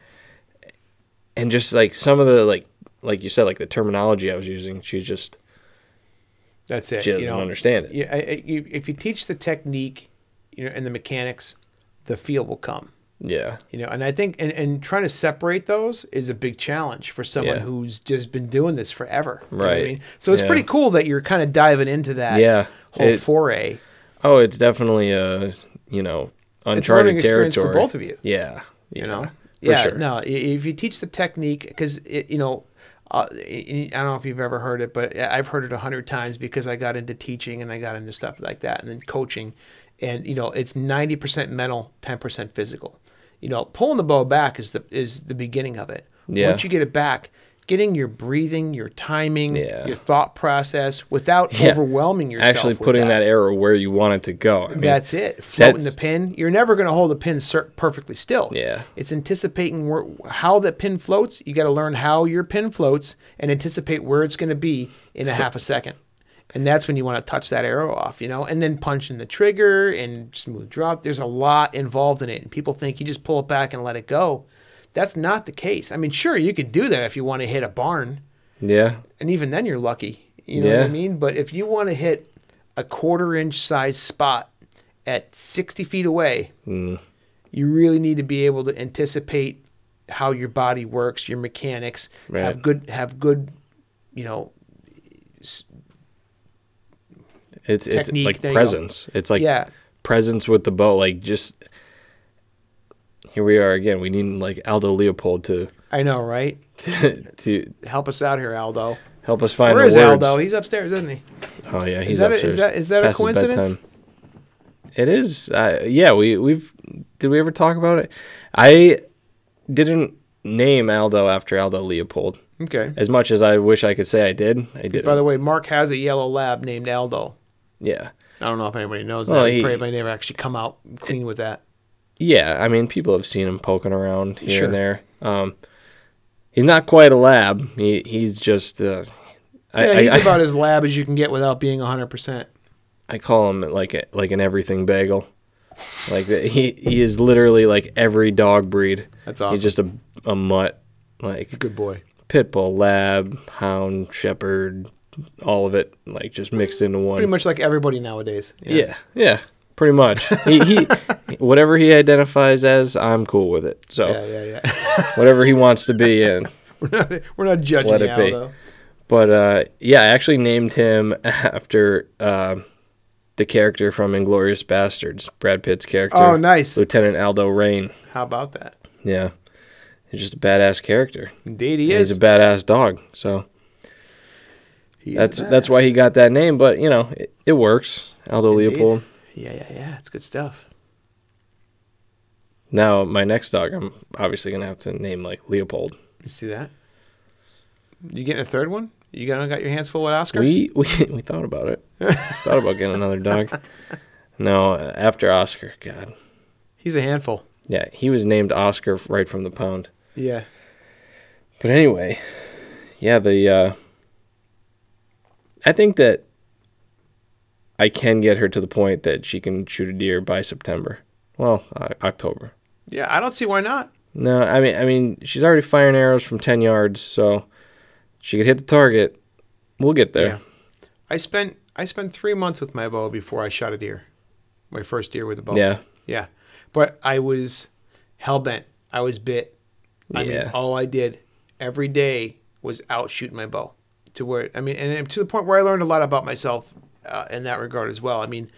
S2: And just like some of the like like you said, like the terminology I was using, she just
S1: That's it.
S2: she doesn't
S1: you know,
S2: understand it.
S1: Yeah, I- I- you, if you teach the technique, you know, and the mechanics, the feel will come.
S2: Yeah.
S1: You know, and I think and, and trying to separate those is a big challenge for someone
S2: Yeah.
S1: who's just been doing this forever. Know I
S2: Right.
S1: mean? So it's
S2: Yeah.
S1: pretty cool that you're kind of diving into that
S2: Yeah.
S1: whole
S2: It-
S1: foray.
S2: Oh, it's definitely a you know uncharted territory
S1: for both of you.
S2: Yeah.
S1: You know,
S2: For
S1: yeah,
S2: sure.
S1: no. If you teach the technique, because you know, uh, I don't know if you've ever heard it, but I've heard it a hundred times because I got into teaching and I got into stuff like that, and then coaching, and you know, it's ninety percent mental, ten percent physical. You know, pulling the bow back is the is the beginning of it.
S2: Yeah.
S1: Once you get it back, getting your breathing, your timing,
S2: Yeah.
S1: your thought process without
S2: Yeah.
S1: overwhelming yourself.
S2: Actually putting that. arrow where you want it to go. I mean,
S1: That's it. Floating the pin. You're never going to hold the pin perfectly still.
S2: Yeah.
S1: It's anticipating where, how that pin floats. You got to learn how your pin floats and anticipate where it's going to be in a half a second. And that's when you want to touch that arrow off, you know, and then punch in the trigger and smooth drop. There's a lot involved in it. And people think you just pull it back and let it go. That's not the case. I mean, sure, you could do that if you want to hit a barn
S2: yeah.
S1: and even then you're lucky. You know what I mean? But if you want to hit a quarter inch size spot at 60 feet away,
S2: Mm.
S1: you really need to be able to anticipate how your body works, your mechanics, have good, have good, you know,
S2: It's it's like presence. It's like
S1: yeah,
S2: presence with the bow. Like just here we are again. We need like Aldo Leopold to
S1: I know, right?
S2: to, to
S1: Help us out here, Aldo.
S2: help us find
S1: Where
S2: the
S1: is. Aldo? He's upstairs, isn't he?
S2: Oh yeah, he's
S1: that a-
S2: upstairs.
S1: is that- is that a
S2: past
S1: coincidence?
S2: It is. Uh, yeah, we we've did we ever talk about it? I didn't name Aldo after Aldo Leopold.
S1: Okay.
S2: As much as I wish I could say I did, I did.
S1: By the way, Mark has a yellow lab named Aldo.
S2: yeah,
S1: I don't know if anybody knows
S2: Well,
S1: that.
S2: he-
S1: Pray may never actually come out clean with that.
S2: Yeah. I mean, people have seen him poking around here
S1: Sure.
S2: and there. Um, he's not quite a lab. He he's just. Uh, I,
S1: Yeah, he's
S2: I, I,
S1: about as lab as you can get without being 100%.
S2: I call him like a, like an everything bagel. Like he he is literally like every dog breed.
S1: That's awesome.
S2: He's just a a mutt. Like
S1: Good boy.
S2: pit bull, lab, hound, shepherd, all of it, like just mixed into one.
S1: Pretty much like everybody nowadays.
S2: Yeah, yeah, pretty much. he, he, whatever he identifies as, I'm cool with it. So
S1: Yeah, yeah, yeah.
S2: whatever he wants to be in.
S1: we're, not, we're not judging
S2: Let it be.
S1: Aldo.
S2: But uh, yeah, I actually named him after uh, the character from Inglourious Basterds, Brad Pitt's character.
S1: Oh, nice.
S2: Lieutenant Aldo Raine.
S1: How about that?
S2: Yeah, he's just a badass character.
S1: Indeed, he
S2: And
S1: is.
S2: He's a badass dog. So that's that's why he got that name. But you know, it, it works. Aldo
S1: Indeed.
S2: Leopold.
S1: Yeah, yeah, yeah. It's good stuff.
S2: Now my next dog, I'm obviously gonna have to name like Leopold.
S1: You see that? You getting a third one? You gonna got your hands full with Oscar?
S2: We we we thought about it. thought about getting another dog. No, after Oscar, God,
S1: He's a handful.
S2: yeah, he was named Oscar right from the pound.
S1: Yeah.
S2: But anyway, yeah, the uh, I think that I can get her to the point that she can shoot a deer by September. Well, uh, October.
S1: Yeah, I don't see why not.
S2: No, I mean, I mean, she's already firing arrows from ten yards, so she could hit the target. We'll get there.
S1: Yeah. I spent I spent three months with my bow before I shot a deer. My first deer with a bow.
S2: Yeah,
S1: Yeah. But I was hell bent. I was bit. I mean, all I did every day was out shooting my bow to where I mean, and to the point where I learned a lot about myself uh, in that regard as well. I mean,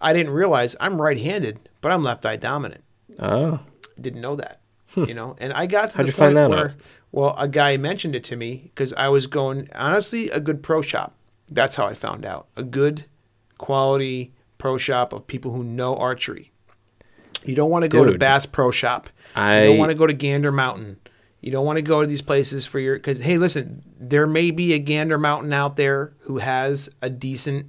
S1: I didn't realize I'm right-handed, but I'm left eye dominant.
S2: Oh,
S1: Didn't know that, you know. And I got to
S2: Hmm. How'd
S1: the point where,
S2: out?
S1: well, a guy mentioned it to me because I was going honestly a good pro shop. That's how I found out a good quality pro shop of people who know archery. You don't want to go to Bass Pro Shop.
S2: I-
S1: you don't want to go to Gander Mountain. You don't want to go to these places for your because hey, listen, there may be a Gander Mountain out there who has a decent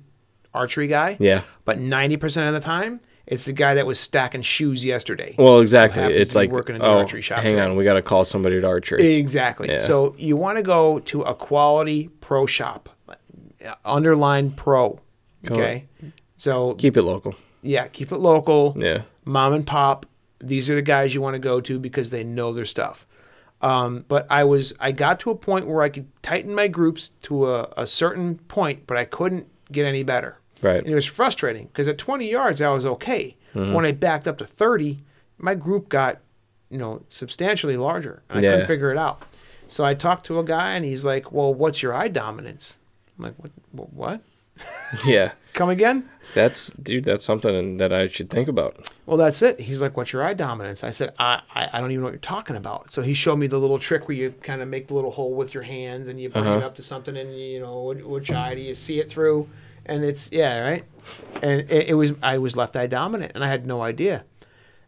S1: archery guy.
S2: Yeah.
S1: But ninety percent of the time, it's the guy that was stacking shoes yesterday.
S2: well, exactly. It's like,
S1: working in the
S2: oh,
S1: archery shop
S2: hang
S1: today.
S2: on, we got to call somebody at archery.
S1: Exactly.
S2: Yeah.
S1: So you want to go to a quality pro shop, underline pro. Okay. So
S2: Keep it local.
S1: yeah, keep it local.
S2: Yeah.
S1: Mom and pop. These are the guys you want to go to because they know their stuff. Um, but I was I got to a point where I could tighten my groups to a, a certain point, but I couldn't get any better.
S2: Right.
S1: And it was frustrating because at 20 yards I was okay.
S2: Mm-hmm.
S1: When I backed up to 30, my group got, you know, substantially larger. And I
S2: Yeah.
S1: couldn't figure it out. So I talked to a guy and he's like, "Well, what's your eye dominance?" I'm like, "What? What?
S2: Yeah.
S1: Come again?"
S2: That's, dude, that's something that I should think about.
S1: Well, that's it. He's like, "What's your eye dominance?" I said, I, "I, I don't even know what you're talking about." So he showed me the little trick where you kind of make the little hole with your hands and you bring it up to something, and you know, which, which eye do you see it through? And it's yeah, right. And it, it was I was left eye dominant, and I had no idea.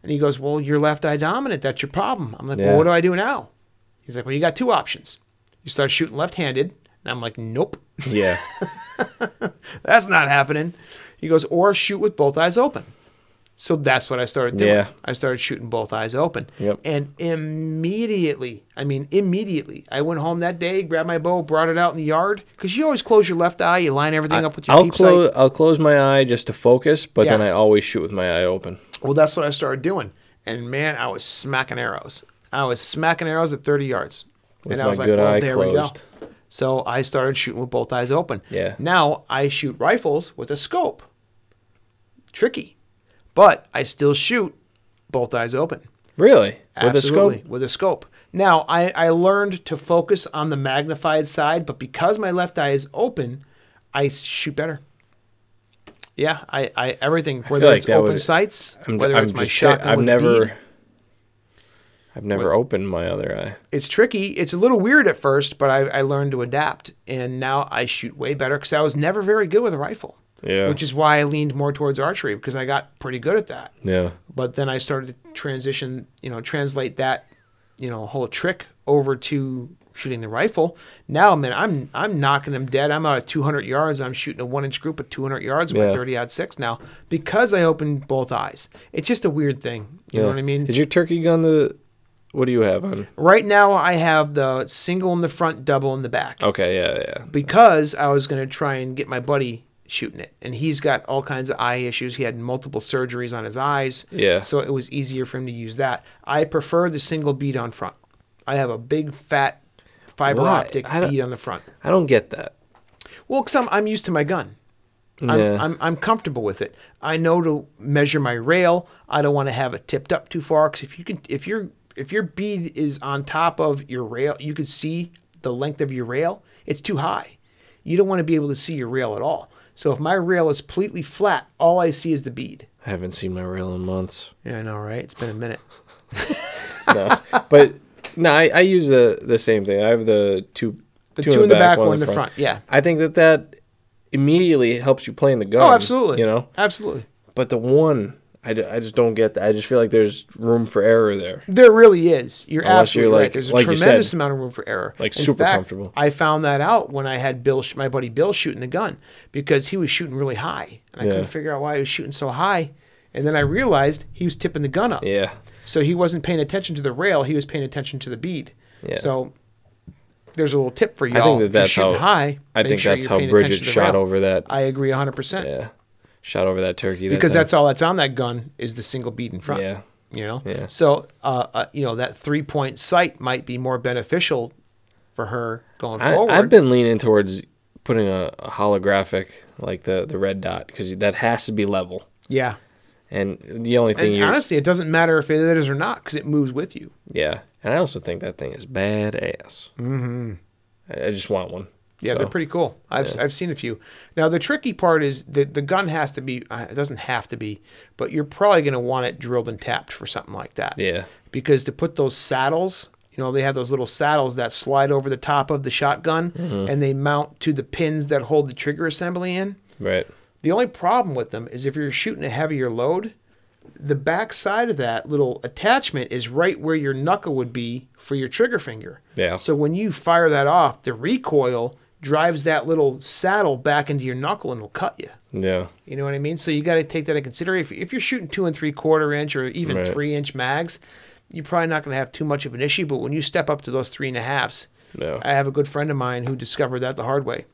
S1: And he goes, "Well, you're left eye dominant. That's your problem." I'm like,
S2: Yeah.
S1: "Well, what do I do now?" He's like, "Well, you got two options. You start shooting left-handed." And I'm like, "Nope."
S2: Yeah.
S1: That's not happening. He goes, or shoot with both eyes open. So that's what I started doing.
S2: Yeah.
S1: I started shooting both eyes open.
S2: Yep.
S1: And immediately, I mean, immediately, I went home that day, grabbed my bow, brought it out in the yard. Because you always close your left eye, you line everything up with your
S2: I'll
S1: peep
S2: close.
S1: sight.
S2: I'll close my eye just to focus, but then I always shoot with my eye open.
S1: Well, that's what I started doing. And man, I was smacking arrows. I was smacking arrows at 30 yards.
S2: With
S1: and I was like, well, there we go. So I started shooting with both eyes open.
S2: Yeah.
S1: Now I shoot rifles with a scope. Tricky. But I still shoot both eyes open.
S2: Really? With a scope?
S1: With a scope. Now I, I learned to focus on the magnified side, but because my left eye is open, I shoot better. Yeah, I, I everything whether
S2: like
S1: it's open
S2: would-
S1: sights,
S2: I'm,
S1: whether
S2: I'm
S1: it's my shotgun.
S2: I've never.
S1: bead.
S2: I've never opened my other eye.
S1: it's tricky. It's a little weird at first, but I, I learned to adapt, and now I shoot way better because I was never very good with a rifle.
S2: Yeah.
S1: Which is why I leaned more towards archery because I got pretty good at that.
S2: Yeah.
S1: But then I started to transition, you know, translate that, you know, whole trick over to shooting the rifle. Now, man, I'm I'm knocking them dead. I'm out at 200 yards. I'm shooting a one inch group at 200 yards with
S2: Yeah.
S1: 30 aught six now because I opened both eyes. It's just a weird thing. You know what I mean?
S2: Is your turkey gun the? What do you have on?
S1: Right now, I have the single in the front, double in the back.
S2: Okay. Yeah. Yeah.
S1: because I was going to try and get my buddy shooting it. And he's got all kinds of eye issues. He had multiple surgeries on his eyes.
S2: Yeah.
S1: So it was easier for him to use that. I prefer the single bead on front. I have a big fat fiber
S2: Why?
S1: optic bead on the front.
S2: I don't get that.
S1: Well, because I'm, I'm used to my gun. I'm,
S2: Yeah.
S1: I'm, I'm comfortable with it. I know to measure my rail. I don't want to have it tipped up too far because if you can, if your if your bead is on top of your rail, you can see the length of your rail. It's too high. You don't want to be able to see your rail at all. So if my rail is completely flat, all I see is the bead.
S2: I haven't seen my rail in months.
S1: Yeah, I know, right? It's been a minute.
S2: No, but no, I, I use the the same thing. I have the two,
S1: The two, in the back, one in the
S2: front.
S1: front. Yeah.
S2: I think that that immediately helps you play in the oh, gun.
S1: Oh, absolutely.
S2: You know,
S1: absolutely.
S2: but the one, I, d- I just don't get that. I just feel like there's room for error there.
S1: There really is. You're
S2: Unless
S1: absolutely
S2: you're,
S1: right. There's a
S2: like
S1: tremendous
S2: said,
S1: amount of room for error.
S2: like,
S1: In
S2: super
S1: fact,
S2: comfortable.
S1: I found that out when I had Bill, sh- my buddy Bill, shooting the gun because he was shooting really high, and I
S2: Yeah.
S1: couldn't figure out why he was shooting so high. And then I realized he was tipping the gun up.
S2: Yeah,
S1: So he wasn't paying attention to the rail; he was paying attention to the bead.
S2: Yeah.
S1: So there's a little tip for y'all.
S2: I think that that's how
S1: high.
S2: I think
S1: sure
S2: that's how Bridget
S1: attention to the
S2: shot
S1: rail.
S2: over that.
S1: I agree 100. percent
S2: Yeah, shot over that turkey that
S1: Because
S2: time.
S1: that's all that's on that gun is the single bead in front.
S2: Yeah.
S1: You know.
S2: Yeah.
S1: So, uh, uh, you know, that three point sight might be more beneficial for her going
S2: I,
S1: forward.
S2: I've been leaning towards putting a, a holographic like the the red dot because that has to be level.
S1: Yeah.
S2: And the only thing you
S1: honestly, it doesn't matter if it is or not because it moves with you.
S2: yeah, And I also think that thing is badass. Mm-hmm. I, I just want one.
S1: Yeah,
S2: So,
S1: they're pretty cool. I've
S2: Yeah.
S1: I've seen a few. Now the tricky part is that the gun has to be. uh, It doesn't have to be, but you're probably going to want it drilled and tapped for something like that.
S2: Yeah.
S1: Because to put those saddles, you know, they have those little saddles that slide over the top of the shotgun,
S2: Mm-hmm.
S1: and they mount to the pins that hold the trigger assembly in.
S2: Right.
S1: The only problem with them is if you're shooting a heavier load, the back side of that little attachment is right where your knuckle would be for your trigger finger.
S2: Yeah.
S1: So when you fire that off, the recoil drives that little saddle back into your knuckle and will cut you.
S2: Yeah.
S1: You know what I mean? So you got to take that into consideration. If, if you're shooting two and three quarter inch or even
S2: Right.
S1: three inch mags, you're probably not going to have too much of an issue. But when you step up to those three and a halves,
S2: Yeah.
S1: I have a good friend of mine who discovered that the hard way,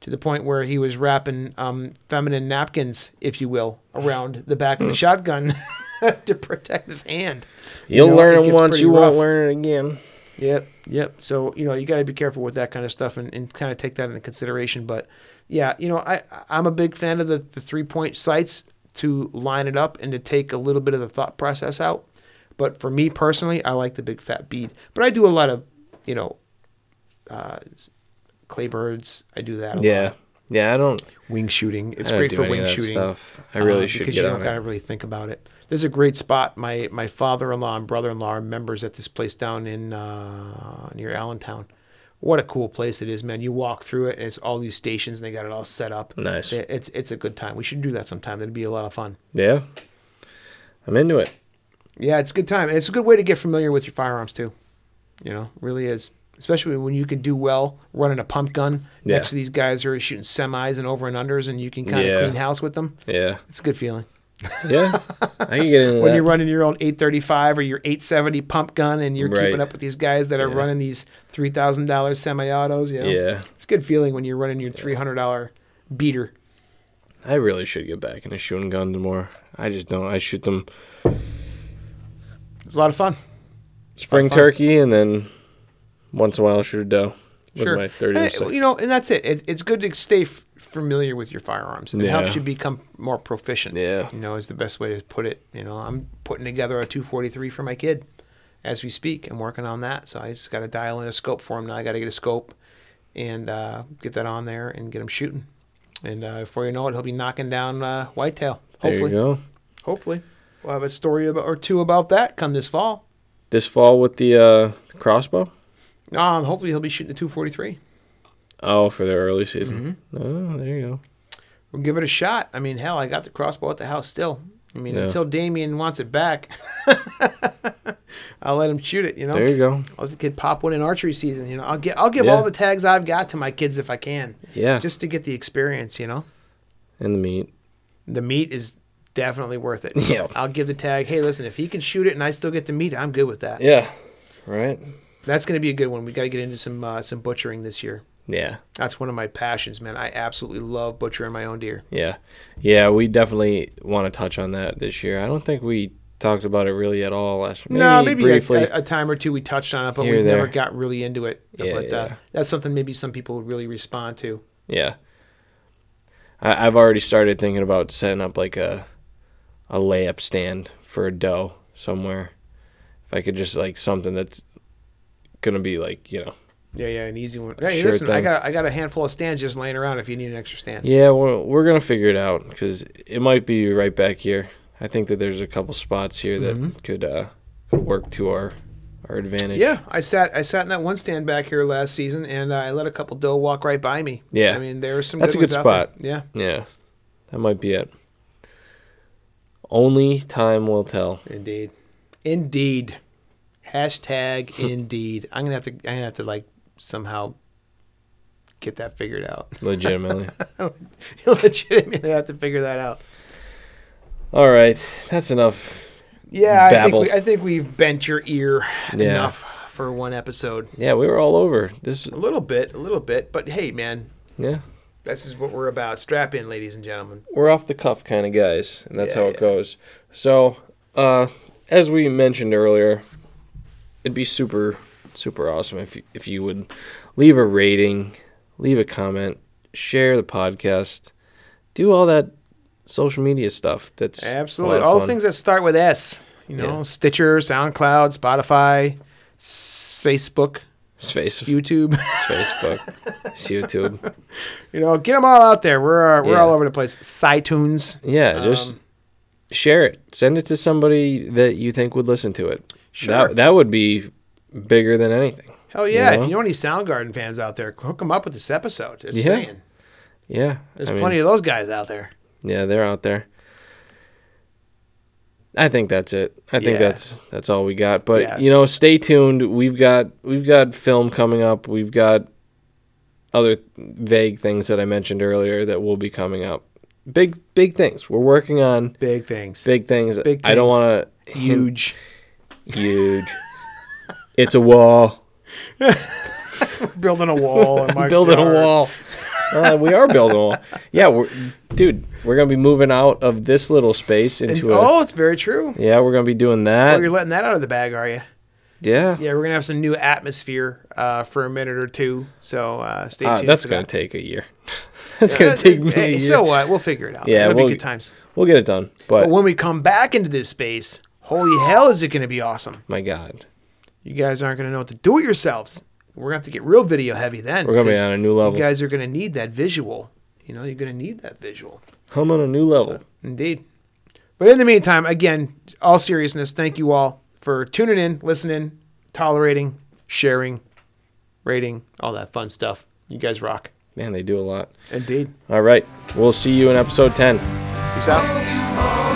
S1: to the point where he was wrapping um, feminine napkins, if you will, around the back of
S2: Hmm.
S1: the shotgun to protect his hand.
S2: You'll
S1: know,
S2: learn
S1: it
S2: it once, you
S1: rough.
S2: won't learn it again.
S1: Yep, yep. So you know you got to be careful with that kind of stuff and, and kind of take that into consideration. But yeah, you know I I'm a big fan of the, the three point sights to line it up and to take a little bit of the thought process out. But for me personally, I like the big fat bead. But I do a lot of you know uh, clay birds. I do that. A
S2: Yeah.
S1: lot.
S2: Yeah, I don't.
S1: wing shooting. It's great for wing shooting.
S2: Stuff. I really
S1: uh,
S2: should
S1: because
S2: get
S1: you don't gotta really think about it. There's a great spot. My my father-in-law and brother-in-law are members at this place down in uh, near Allentown. What a cool place it is, man! You walk through it, and it's all these stations, and they got it all set up.
S2: Nice.
S1: It- It's it's a good time. We should do that sometime. That'd be a lot of fun.
S2: Yeah. I'm into it.
S1: Yeah, it's a good time, and it's a good way to get familiar with your firearms too. You know, really is. Especially when you can do well running a pump gun
S2: Yeah.
S1: next to these guys who are shooting semis and over and unders, and you can kind of
S2: Yeah.
S1: clean house with them.
S2: Yeah.
S1: It's a good feeling.
S2: Yeah. I can get into
S1: when
S2: that.
S1: you're running your own 835 or your 870 pump gun and you're
S2: Right.
S1: keeping up with these guys that are
S2: Yeah.
S1: running these $3,000 semi-autos, you know?
S2: Yeah.
S1: It's a good feeling when you're running your $300 beater.
S2: I really should get back into shooting guns more. I just don't. I shoot them
S1: It's a lot of fun.
S2: spring
S1: fun.
S2: turkey and then once in a while shoot a doe with
S1: Sure.
S2: my 30
S1: And it- you know, and that's it. it. It's good to stay f- familiar with your firearms. It helps you become more proficient.
S2: Yeah.
S1: You know, is the best way to put it. You know, I'm putting together a 243 for my kid as we speak. I'm working on that. So I just got to dial in a scope for him now. I got to get a scope and uh, get that on there and get him shooting. And uh, before you know it, he'll be knocking down uh, whitetail.
S2: There
S1: Hopefully,
S2: you go.
S1: hopefully, we'll have a story about, or two about that come this fall.
S2: This fall with the uh, crossbow.
S1: Um, hopefully, he'll be shooting the 243.
S2: Oh, for the early season.
S1: Mm-hmm.
S2: Oh, there you go.
S1: We'll give it a shot. I mean, hell, I got the crossbow at the house still. I mean,
S2: Yeah.
S1: until Damien wants it back, I'll let him shoot it. You know,
S2: There you go.
S1: I'll let the kid pop one in archery season. You know, I'll get, I'll give
S2: Yeah.
S1: all the tags I've got to my kids if I can,
S2: Yeah.
S1: just to get the experience. You know,
S2: and the meat.
S1: the meat is definitely worth it.
S2: Yeah.
S1: I'll give the tag. Hey, listen, if he can shoot it and I still get the meat, I'm good with that.
S2: Yeah. Right.
S1: That's going to be a good one. We got to get into some uh, some butchering this year.
S2: Yeah.
S1: That's one of my passions, man. I absolutely love butchering my own deer.
S2: Yeah. Yeah. We definitely want to touch on that this year. I don't think we talked about it really at all last year.
S1: no, maybe a,
S2: briefly.
S1: a, a time or two we touched on it, but we never got really into it.
S2: Yeah,
S1: but Uh,
S2: yeah.
S1: that's something maybe some people would really respond to.
S2: Yeah. I, I've already started thinking about setting up like a a layup stand for a doe somewhere. If I could just like something that's gonna be like, you know.
S1: Yeah, yeah, an easy one. Hey,
S2: Sure
S1: listen, I got I got a handful of stands just laying around if you need an extra stand.
S2: Yeah, we're, we're gonna figure it out because it might be right back here. I think that there's a couple spots here that could uh could work to our our advantage.
S1: Mm-hmm. Yeah, I sat I sat in that one stand back here last season, and uh, I let a couple doe walk right by me.
S2: Yeah.
S1: I mean there were some.
S2: That's
S1: good
S2: a good
S1: ones out there.
S2: spot.
S1: Yeah,
S2: Yeah. That might be it. Only time will tell.
S1: indeed, indeed. Hashtag indeed. I'm gonna have to. I'm gonna have to like somehow get that figured out.
S2: Legitimately.
S1: Legitimately have to figure that out.
S2: All right. That's enough.
S1: Yeah, I think we, I think we've bent your ear
S2: Yeah.
S1: enough for one episode.
S2: Yeah, we were all over. This
S1: A little bit, a little bit, but hey, man,
S2: yeah.
S1: this is what we're about. Strap in, ladies and gentlemen.
S2: we're off the cuff kind of guys, and that's
S1: Yeah,
S2: how it
S1: yeah.
S2: goes. So, uh, as we mentioned earlier, it'd be super, super awesome if you, if you would leave a rating, leave a comment, share the podcast, do all that social media stuff. That's
S1: Absolutely, all things that start with S. You know,
S2: Yeah.
S1: Stitcher, SoundCloud, Spotify, s- Facebook,
S2: Space,
S1: YouTube.
S2: Facebook, YouTube.
S1: you know, get them all out there. We're uh, we're
S2: Yeah.
S1: all over the place. iTunes.
S2: Yeah, just
S1: Um,
S2: share it. Send it to somebody that you think would listen to it.
S1: Sure.
S2: That that would be bigger than anything.
S1: Hell yeah!
S2: know?
S1: If you know any Soundgarden fans out there, hook them up with this episode. Just
S2: Yeah.
S1: saying,
S2: Yeah,
S1: there's
S2: I mean,
S1: plenty of those guys out there.
S2: Yeah, they're out there. I think that's it. I think
S1: Yeah.
S2: that's that's all we got. But
S1: Yeah,
S2: you know, stay tuned. We've got we've got film coming up. We've got other vague things that I mentioned earlier that will be coming up. Big big things. We're working on
S1: Big things.
S2: big things.
S1: Big Things.
S2: I don't want to
S1: Huge.
S2: huge. it's a wall.
S1: Building a wall.
S2: Building a wall. Uh, we are building a wall. Yeah, we're, dude, we're gonna be moving out of this little space
S1: And-
S2: into a.
S1: oh, it's very true.
S2: Yeah, we're gonna be doing
S1: Oh,
S2: that.
S1: you're letting that out of the bag, are you?
S2: yeah,
S1: Yeah, we're gonna have some new atmosphere uh, for a minute or two. So uh, stay
S2: Ah,
S1: tuned.
S2: that's gonna
S1: that.
S2: take a year. That's gonna uh, take uh, me.
S1: Hey, so what? We'll figure it out.
S2: Yeah,
S1: it'll
S2: we'll-
S1: be good times.
S2: we'll get it done. But,
S1: But when we come back into this space, holy hell, is it gonna be awesome?
S2: my God,
S1: You guys aren't gonna know what to do it yourselves. We're gonna have to get real video heavy then.
S2: we're gonna be on a new level.
S1: You guys are gonna need that visual. You know, you're gonna need that visual.
S2: I'm on a new level.
S1: Uh, indeed. But in the meantime, again, all seriousness, thank you all for tuning in, listening, tolerating, sharing, rating, all that fun stuff. You guys rock.
S2: Man, they do a lot.
S1: Indeed.
S2: All right, we'll see you in episode ten.
S1: Peace out.